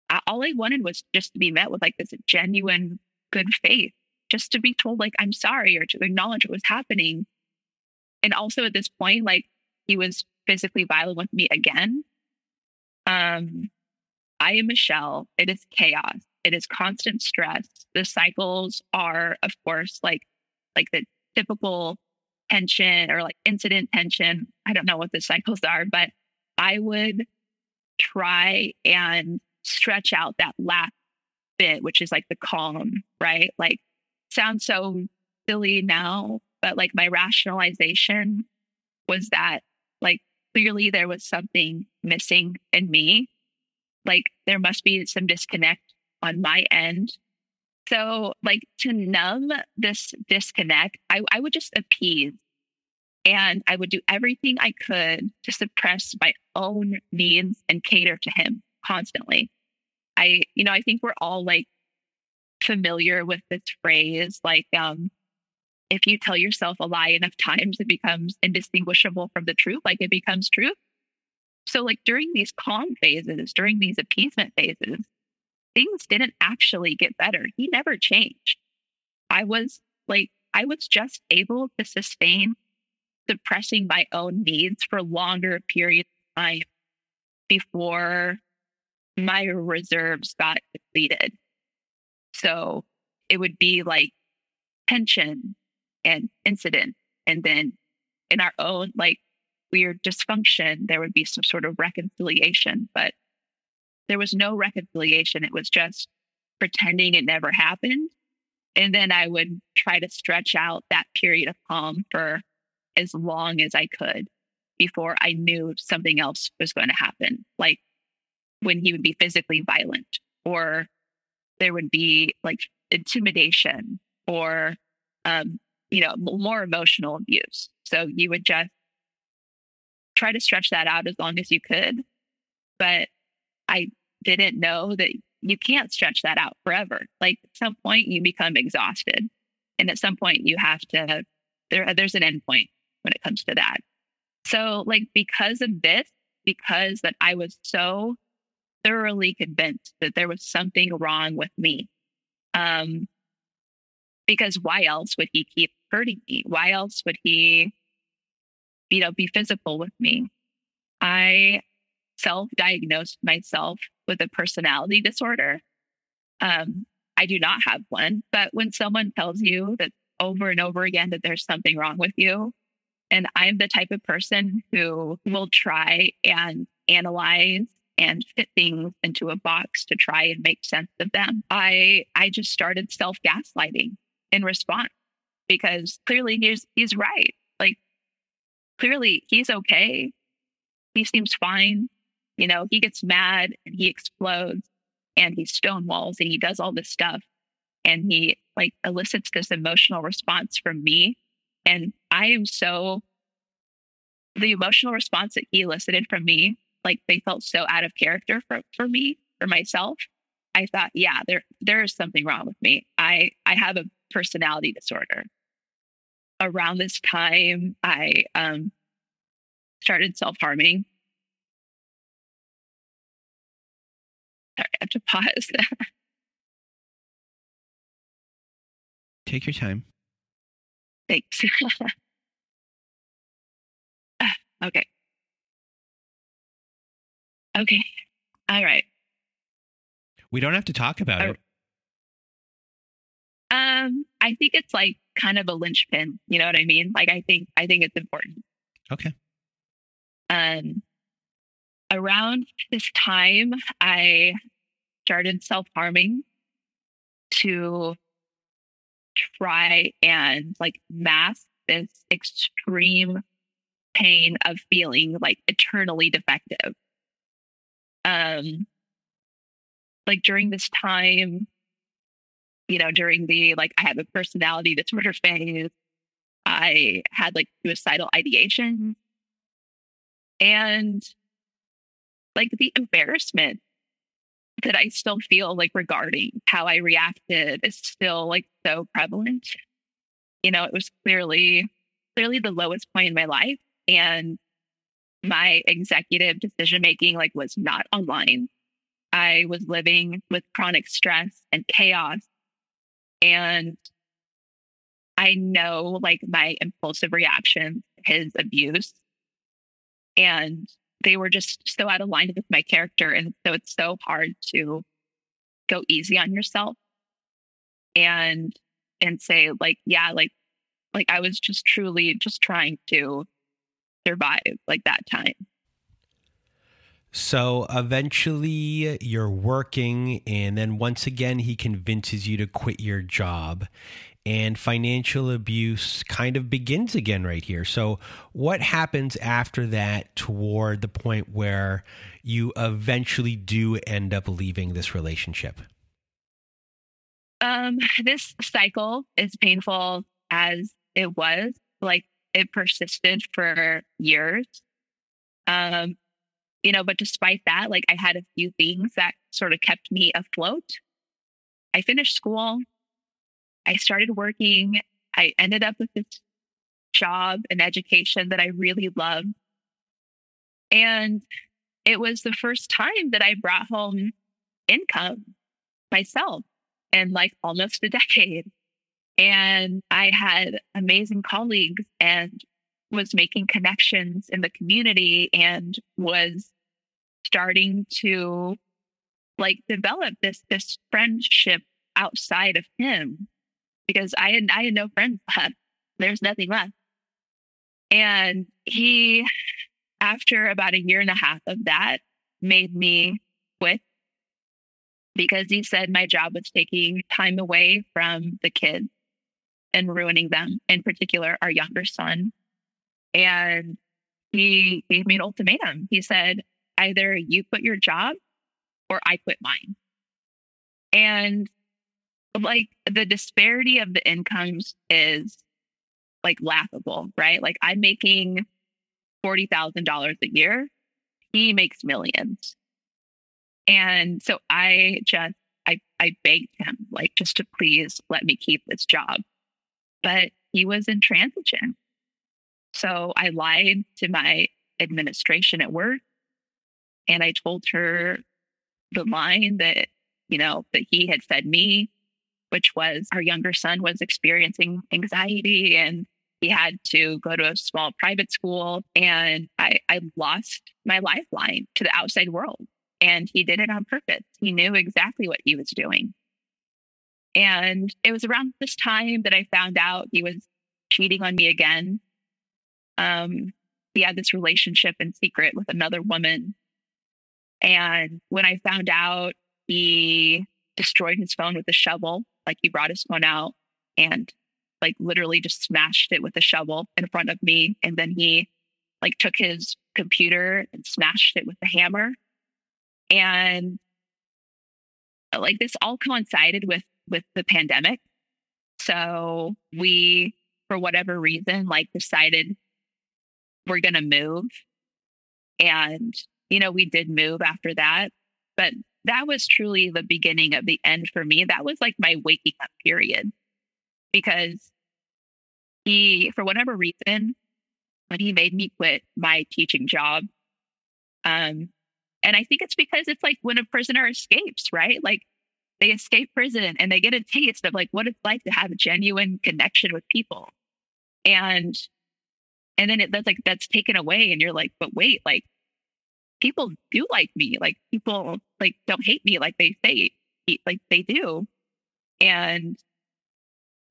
I, all I wanted was just to be met with like this genuine good faith, just to be told like I'm sorry or to acknowledge what was happening and also at this point, like he was physically violent with me again. Um, I am Michelle. It is chaos. It is constant stress. The cycles are, of course, like like the typical tension or like incident tension. I don't know what the cycles are, but I would try and stretch out that last bit, which is like the calm, right? Like sounds so silly now, but like my rationalization was that like clearly there was something missing in me. Like there must be some disconnect on my end. So, like to numb this disconnect, I, I would just appease and I would do everything I could to suppress my own needs and cater to him constantly. I, you know, I think we're all like familiar with this phrase, like, um, if you tell yourself a lie enough times, it becomes indistinguishable from the truth, like it becomes truth. So, like during these calm phases, during these appeasement phases, things didn't actually get better. He never changed. I was like, I was just able to sustain suppressing my own needs for longer periods of time before my reserves got depleted. So it would be like tension and incident. And then in our own like weird dysfunction, there would be some sort of reconciliation. But there was no reconciliation. It was just pretending it never happened. And then I would try to stretch out that period of calm for as long as I could before I knew something else was going to happen. Like when he would be physically violent, or there would be like intimidation, or, um, you know, more emotional abuse. So you would just try to stretch that out as long as you could. But I didn't know that you can't stretch that out forever. Like at some point you become exhausted. And at some point you have to there there's an end point when it comes to that. So like because of this, because that I was so thoroughly convinced that there was something wrong with me. Um because why else would he keep hurting me? Why else would he you know be physical with me? I self-diagnosed myself with a personality disorder. Um, I do not have one, but when someone tells you that over and over again that there's something wrong with you, and I'm the type of person who will try and analyze and fit things into a box to try and make sense of them. I I just started self gaslighting in response because clearly he's he's right. Like clearly he's okay. He seems fine. You know, he gets mad and he explodes and he stonewalls and he does all this stuff and he like elicits this emotional response from me. And I am so, the emotional response that he elicited from me, like they felt so out of character for, for me, for myself. I thought, yeah, there there is something wrong with me. I I have a personality disorder. Around this time, I um, started self harming Sorry, I have to pause. Take your time. Thanks. okay. Okay. All right. We don't have to talk about it. Um, I think it's like kind of a linchpin. You know what I mean? Like, I think I think it's important. Okay. Um, around this time, I started self harming to try and like mask this extreme pain of feeling like eternally defective. Um, like during this time, you know, during the like, I had a personality disorder phase, I had like suicidal ideation. And like the embarrassment that I still feel like regarding how I reacted is still like so prevalent. You know, it was clearly clearly the lowest point in my life and my executive decision making like was not online. I was living with chronic stress and chaos and I know like my impulsive reaction, his abuse and they were just so out of line with my character. And so it's so hard to go easy on yourself and and say like, yeah, like like I was just truly just trying to survive like that time. So eventually you're working, and then once again, he convinces you to quit your job and financial abuse kind of begins again right here. So, what happens after that toward the point where you eventually do end up leaving this relationship? Um, this cycle is painful as it was. Like it persisted for years. Um, you know, but despite that, like I had a few things that sort of kept me afloat. I finished school. I started working. I ended up with this job and education that I really loved. And it was the first time that I brought home income myself in like almost a decade. And I had amazing colleagues and was making connections in the community and was starting to like develop this this friendship outside of him because I had I had no friends left. There's nothing left. And he, after about a year and a half of that, made me quit because he said my job was taking time away from the kids and ruining them, in particular, our younger son. And he gave me an ultimatum. He said, either you quit your job or I quit mine. And like the disparity of the incomes is like laughable, right? Like I'm making $40,000 a year. He makes millions. And so I just, I, I begged him, like, just to please let me keep this job. But he was intransigent. So I lied to my administration at work and I told her the line that, you know, that he had fed me, which was our younger son was experiencing anxiety and he had to go to a small private school. And I, I lost my lifeline to the outside world. And he did it on purpose. He knew exactly what he was doing. And it was around this time that I found out he was cheating on me again. Um, he had this relationship in secret with another woman and when I found out, he destroyed his phone with a shovel. Like he brought his phone out and like literally just smashed it with a shovel in front of me. And then he like took his computer and smashed it with a hammer. And like this all coincided with with the pandemic. So we, for whatever reason, like decided we're going to move. And you know, we did move after that, but that was truly the beginning of the end for me. That was like my waking up period because he, for whatever reason, when he made me quit my teaching job, um, and I think it's because it's like when a prisoner escapes, right? Like they escape prison and they get a taste of like what it's like to have a genuine connection with people. And and then it, that's like that's taken away and you're like, but wait, like people do like me. Like people like don't hate me like they say like they do. And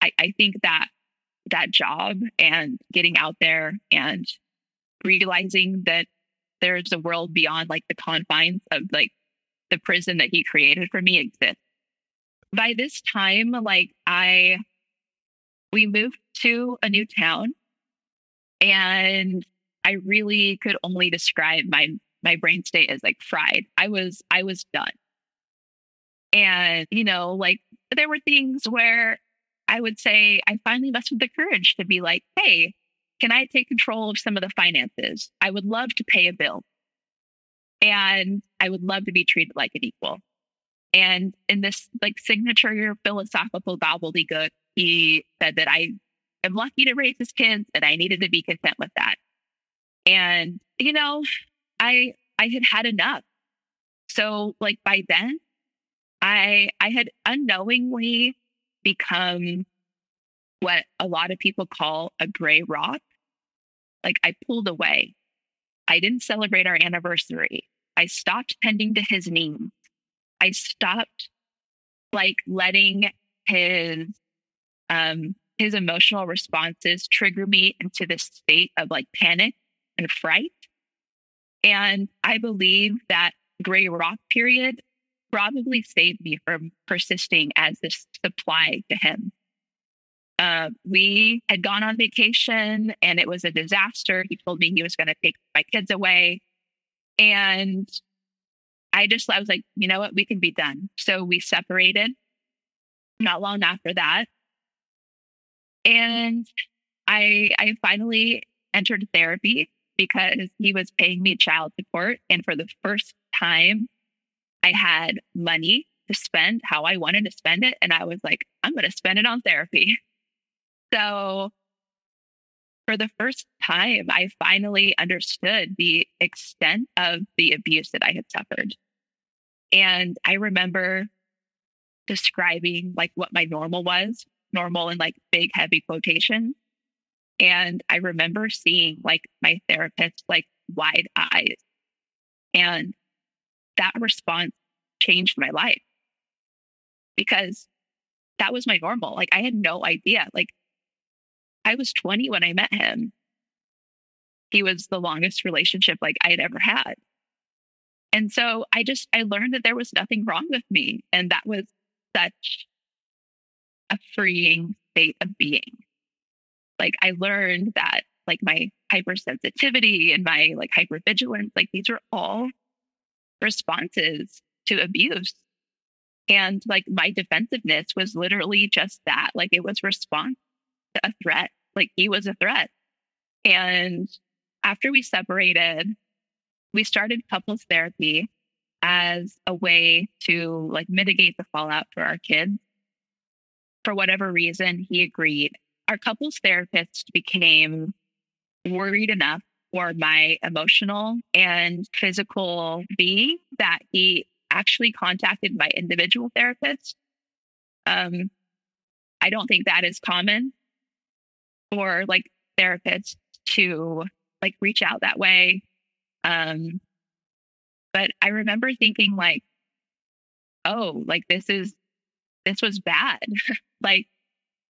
I, I think that that job and getting out there and realizing that there's a world beyond like the confines of like the prison that he created for me exists. By this time, like I, we moved to a new town and I really could only describe my my brain state as like fried. I was I was done. And you know, like there were things where I would say I finally mustered the courage to be like, "Hey, can I take control of some of the finances? I would love to pay a bill. And I would love to be treated like an equal." And in this like signature philosophical gobbledygook, he said that I am lucky to raise his kids and I needed to be content with that. And, you know, I I had had enough. So like by then, I I had unknowingly become what a lot of people call a gray rock. Like I pulled away. I didn't celebrate our anniversary. I stopped tending to his needs. I stopped like letting his um his emotional responses trigger me into this state of like panic and fright. And I believe that gray rock period probably saved me from persisting as this supply to him. Uh, we had gone on vacation and it was a disaster. He told me he was going to take my kids away. And I just, I was like, you know what, we can be done. So we separated not long after that. And I, I finally entered therapy because he was paying me child support. And for the first time, I had money to spend how I wanted to spend it. And I was like, I'm going to spend it on therapy. So for the first time, I finally understood the extent of the abuse that I had suffered. And I remember describing like what my normal was, normal in like big, heavy quotation. And I remember seeing like my therapist like wide eyes. And that response changed my life because that was my normal. Like I had no idea. Like I was 20 when I met him. He was the longest relationship like I had ever had. And so I just I learned that there was nothing wrong with me and that was such a freeing state of being. Like I learned that like my hypersensitivity and my like hypervigilance like these are all responses to abuse and like my defensiveness was literally just that. Like it was response a threat. Like he was a threat. And after we separated, we started couples therapy as a way to like mitigate the fallout for our kids. For whatever reason, he agreed. Our couples therapist became worried enough for my emotional and physical being that he actually contacted my individual therapist. Um, I don't think that is common for like therapists to like reach out that way. Um, but I remember thinking like, oh, like this is this was bad. like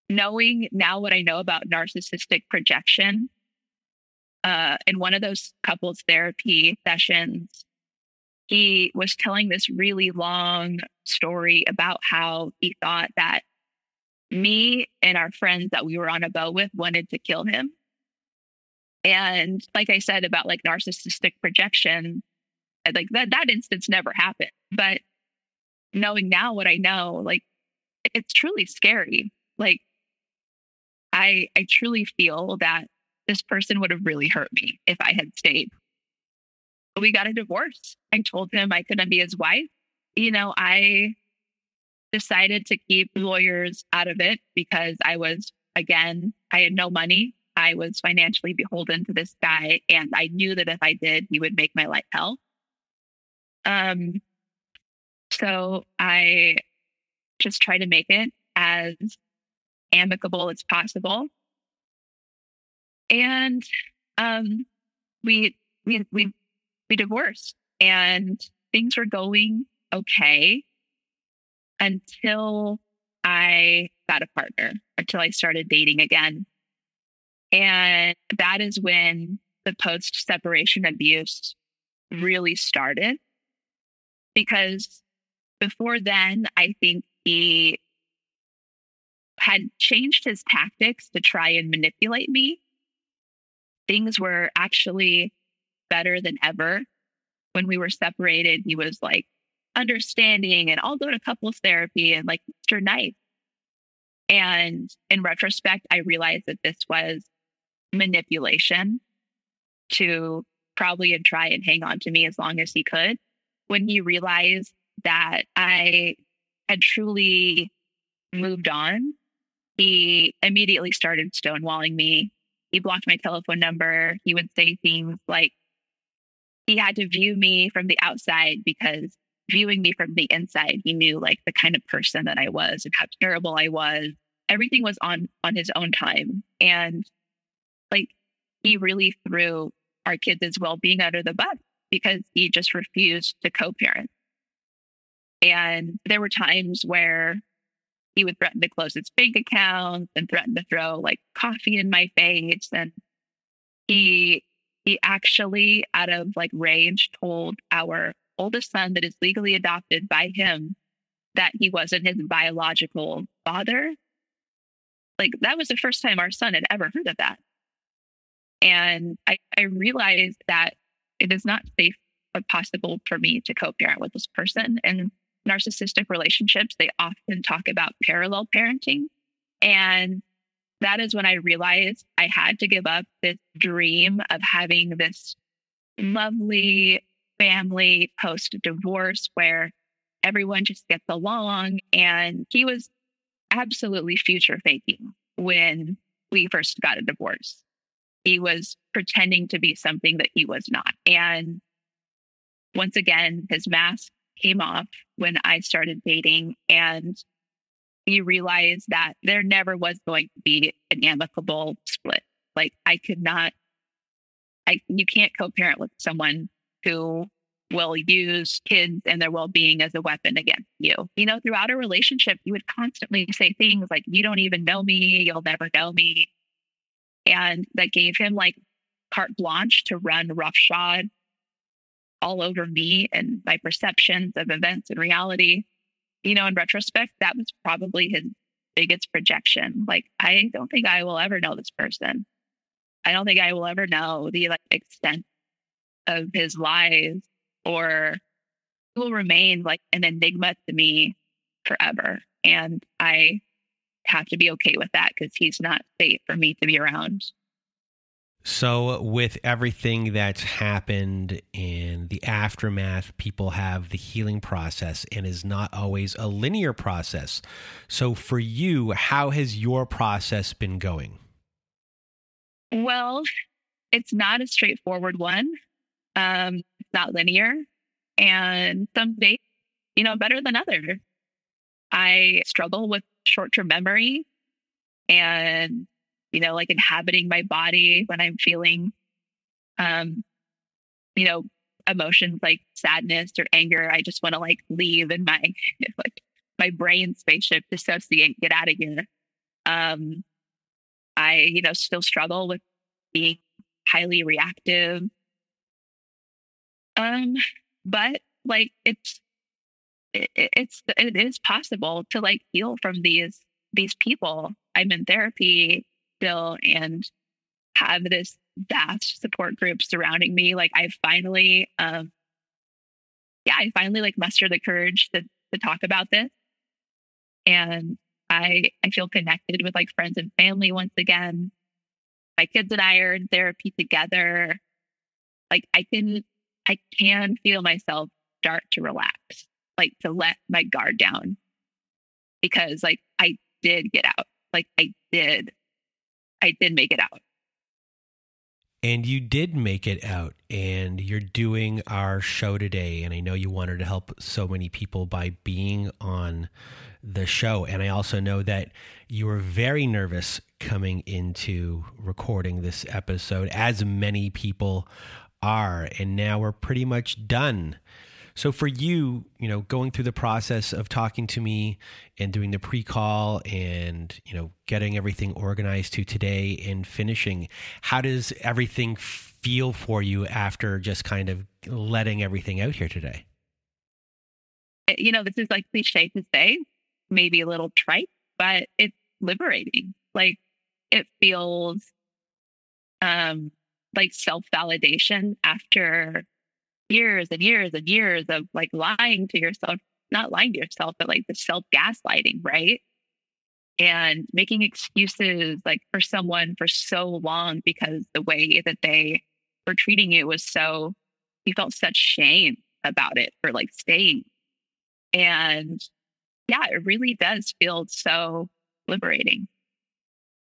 knowing now what I know about narcissistic projection. Uh, in one of those couples therapy sessions, he was telling this really long story about how he thought that me and our friends that we were on a boat with wanted to kill him. And like I said about like narcissistic projection, uh, like that that instance never happened. But knowing now what I know, like it's truly scary. Like I I truly feel that this person would have really hurt me if I had stayed we got a divorce. I told him I couldn't be his wife. You know, I decided to keep lawyers out of it because I was, again, I had no money. I was financially beholden to this guy. And I knew that if I did, he would make my life hell. Um, so I just try to make it as amicable as possible. And um, we we we we divorced and things were going okay until I got a partner, until I started dating again. And that is when the post separation abuse really started. Because before then, I think he had changed his tactics to try and manipulate me. Things were actually better than ever. When we were separated, he was like understanding and I'll go to couples therapy and like Mr. Nice. And in retrospect, I realized that this was manipulation to probably and try and hang on to me as long as he could. When he realized that I had truly moved on, he immediately started stonewalling me. He blocked my telephone number. He would say things like, he had to view me from the outside because viewing me from the inside, he knew like the kind of person that I was and how terrible I was. Everything was on on his own time. And like he really threw our kids' well-being under the bus because he just refused to co-parent. And there were times where he would threaten to close his bank account and threaten to throw like coffee in my face. And he he actually, out of like rage, told our oldest son that is legally adopted by him that he wasn't his biological father. Like that was the first time our son had ever heard of that. And I, I realized that it is not safe or possible for me to co parent with this person. And narcissistic relationships, they often talk about parallel parenting. And that is when I realized I had to give up this dream of having this lovely family post divorce where everyone just gets along. And he was absolutely future faking when we first got a divorce. He was pretending to be something that he was not. And once again, his mask came off when I started dating. And you realized that there never was going to be an amicable split. Like I could not, I you can't co-parent with someone who will use kids and their well-being as a weapon against you. You know, throughout a relationship, you would constantly say things like, "You don't even know me. You'll never know me," and that gave him like carte blanche to run roughshod all over me and my perceptions of events and reality. You know, in retrospect, that was probably his biggest projection. Like, I don't think I will ever know this person. I don't think I will ever know the like extent of his lies or will remain like an enigma to me forever. And I have to be okay with that because he's not safe for me to be around. So, with everything that's happened in the aftermath, people have the healing process and is not always a linear process. So, for you, how has your process been going? Well, it's not a straightforward one. Um, it's not linear. And some days, you know, better than others. I struggle with short term memory and you know, like inhabiting my body when I'm feeling, um, you know, emotions like sadness or anger. I just want to like leave and my like my brain spaceship dissociate, get out of here. Um, I, you know, still struggle with being highly reactive. Um, but like it's it, it's it is possible to like heal from these these people. I'm in therapy still and have this vast support group surrounding me. Like I finally, um, yeah, I finally like muster the courage to to talk about this, and I I feel connected with like friends and family once again. My kids and I are in therapy together. Like I can I can feel myself start to relax, like to let my guard down, because like I did get out. Like I did I did make it out. And you did make it out, and you're doing our show today. And I know you wanted to help so many people by being on the show. And I also know that you were very nervous coming into recording this episode, as many people are. And now we're pretty much done. So for you, you know, going through the process of talking to me and doing the pre-call and, you know, getting everything organized to today and finishing, how does everything feel for you after just kind of letting everything out here today? You know, this is like cliche to say, maybe a little trite, but it's liberating. Like it feels um like self-validation after years and years and years of like lying to yourself, not lying to yourself, but like the self gaslighting, right? And making excuses like for someone for so long because the way that they were treating you was so, you felt such shame about it for like staying. And yeah, it really does feel so liberating.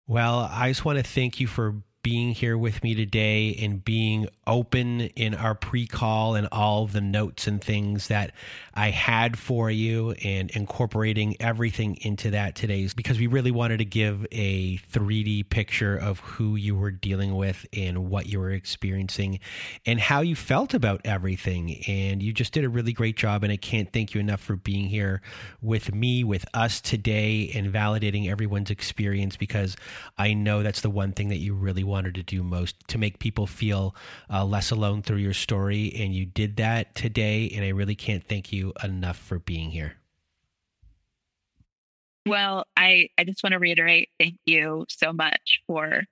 Well, I just want to thank you for being here with me today and being open in our pre call and all the notes and things that I had for you and incorporating everything into that today because we really wanted to give a 3D picture of who you were dealing with and what you were experiencing and how you felt about everything. And you just did a really great job. And I can't thank you enough for being here with me, with us today, and validating everyone's experience because I know that's the one thing that you really wanted to do most to make people feel uh, less alone through your story. And you did that today. And I really can't thank you enough for being here. Well, I, I just want to reiterate thank you so much for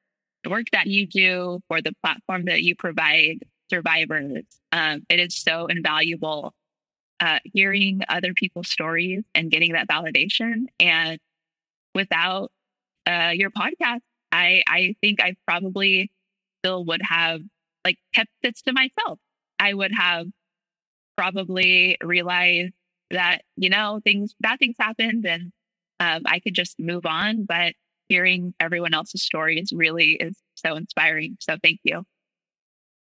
the work that you do, for the platform that you provide survivors. Um, it is so invaluable uh, hearing other people's stories and getting that validation. And without uh, your podcast, I I think I probably still would have like kept this to myself. I would have probably realized that you know things bad things happened and um, I could just move on. But hearing everyone else's stories really is so inspiring. So thank you.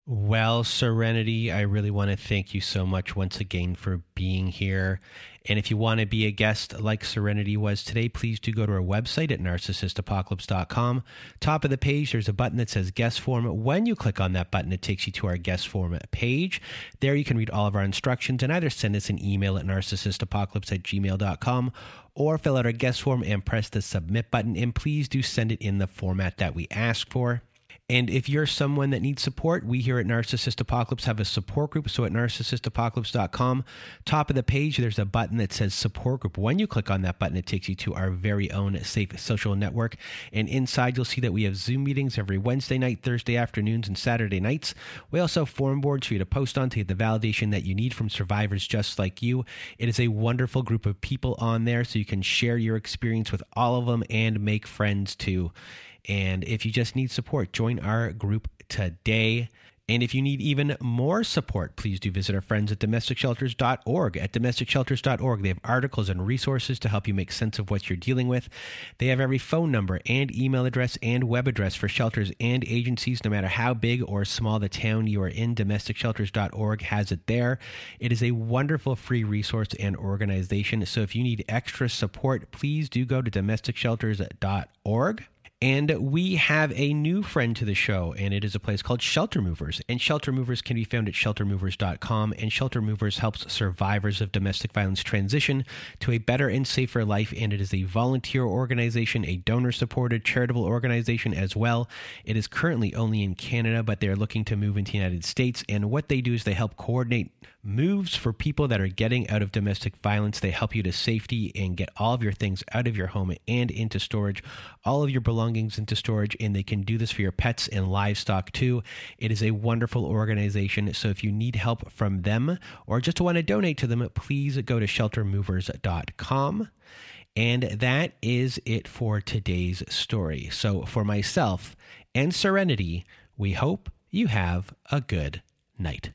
Well, Serenity, I really want to thank you so much once again for being here. And if you want to be a guest like Serenity was today, please do go to our website at narcissistapocalypse.com. Top of the page, there's a button that says guest form. When you click on that button, it takes you to our guest form page. There you can read all of our instructions and either send us an email at narcissistapocalypse at gmail.com or fill out our guest form and press the submit button. And please do send it in the format that we ask for. And if you're someone that needs support, we here at Narcissist Apocalypse have a support group. So at narcissistapocalypse.com, top of the page, there's a button that says support group. When you click on that button, it takes you to our very own safe social network. And inside, you'll see that we have Zoom meetings every Wednesday night, Thursday afternoons, and Saturday nights. We also have forum boards for you to post on to get the validation that you need from survivors just like you. It is a wonderful group of people on there, so you can share your experience with all of them and make friends too. And if you just need support, join our group today. And if you need even more support, please do visit our friends at domesticshelters.org. At domesticshelters.org, they have articles and resources to help you make sense of what you're dealing with. They have every phone number and email address and web address for shelters and agencies, no matter how big or small the town you are in. Domesticshelters.org has it there. It is a wonderful free resource and organization. So if you need extra support, please do go to domesticshelters.org. And we have a new friend to the show, and it is a place called Shelter Movers. And Shelter Movers can be found at sheltermovers.com. And Shelter Movers helps survivors of domestic violence transition to a better and safer life. And it is a volunteer organization, a donor supported charitable organization as well. It is currently only in Canada, but they're looking to move into the United States. And what they do is they help coordinate moves for people that are getting out of domestic violence. They help you to safety and get all of your things out of your home and into storage, all of your belongings into storage, and they can do this for your pets and livestock too. It is a wonderful organization. So if you need help from them or just want to donate to them, please go to sheltermovers.com. And that is it for today's story. So for myself and Serenity, we hope you have a good night.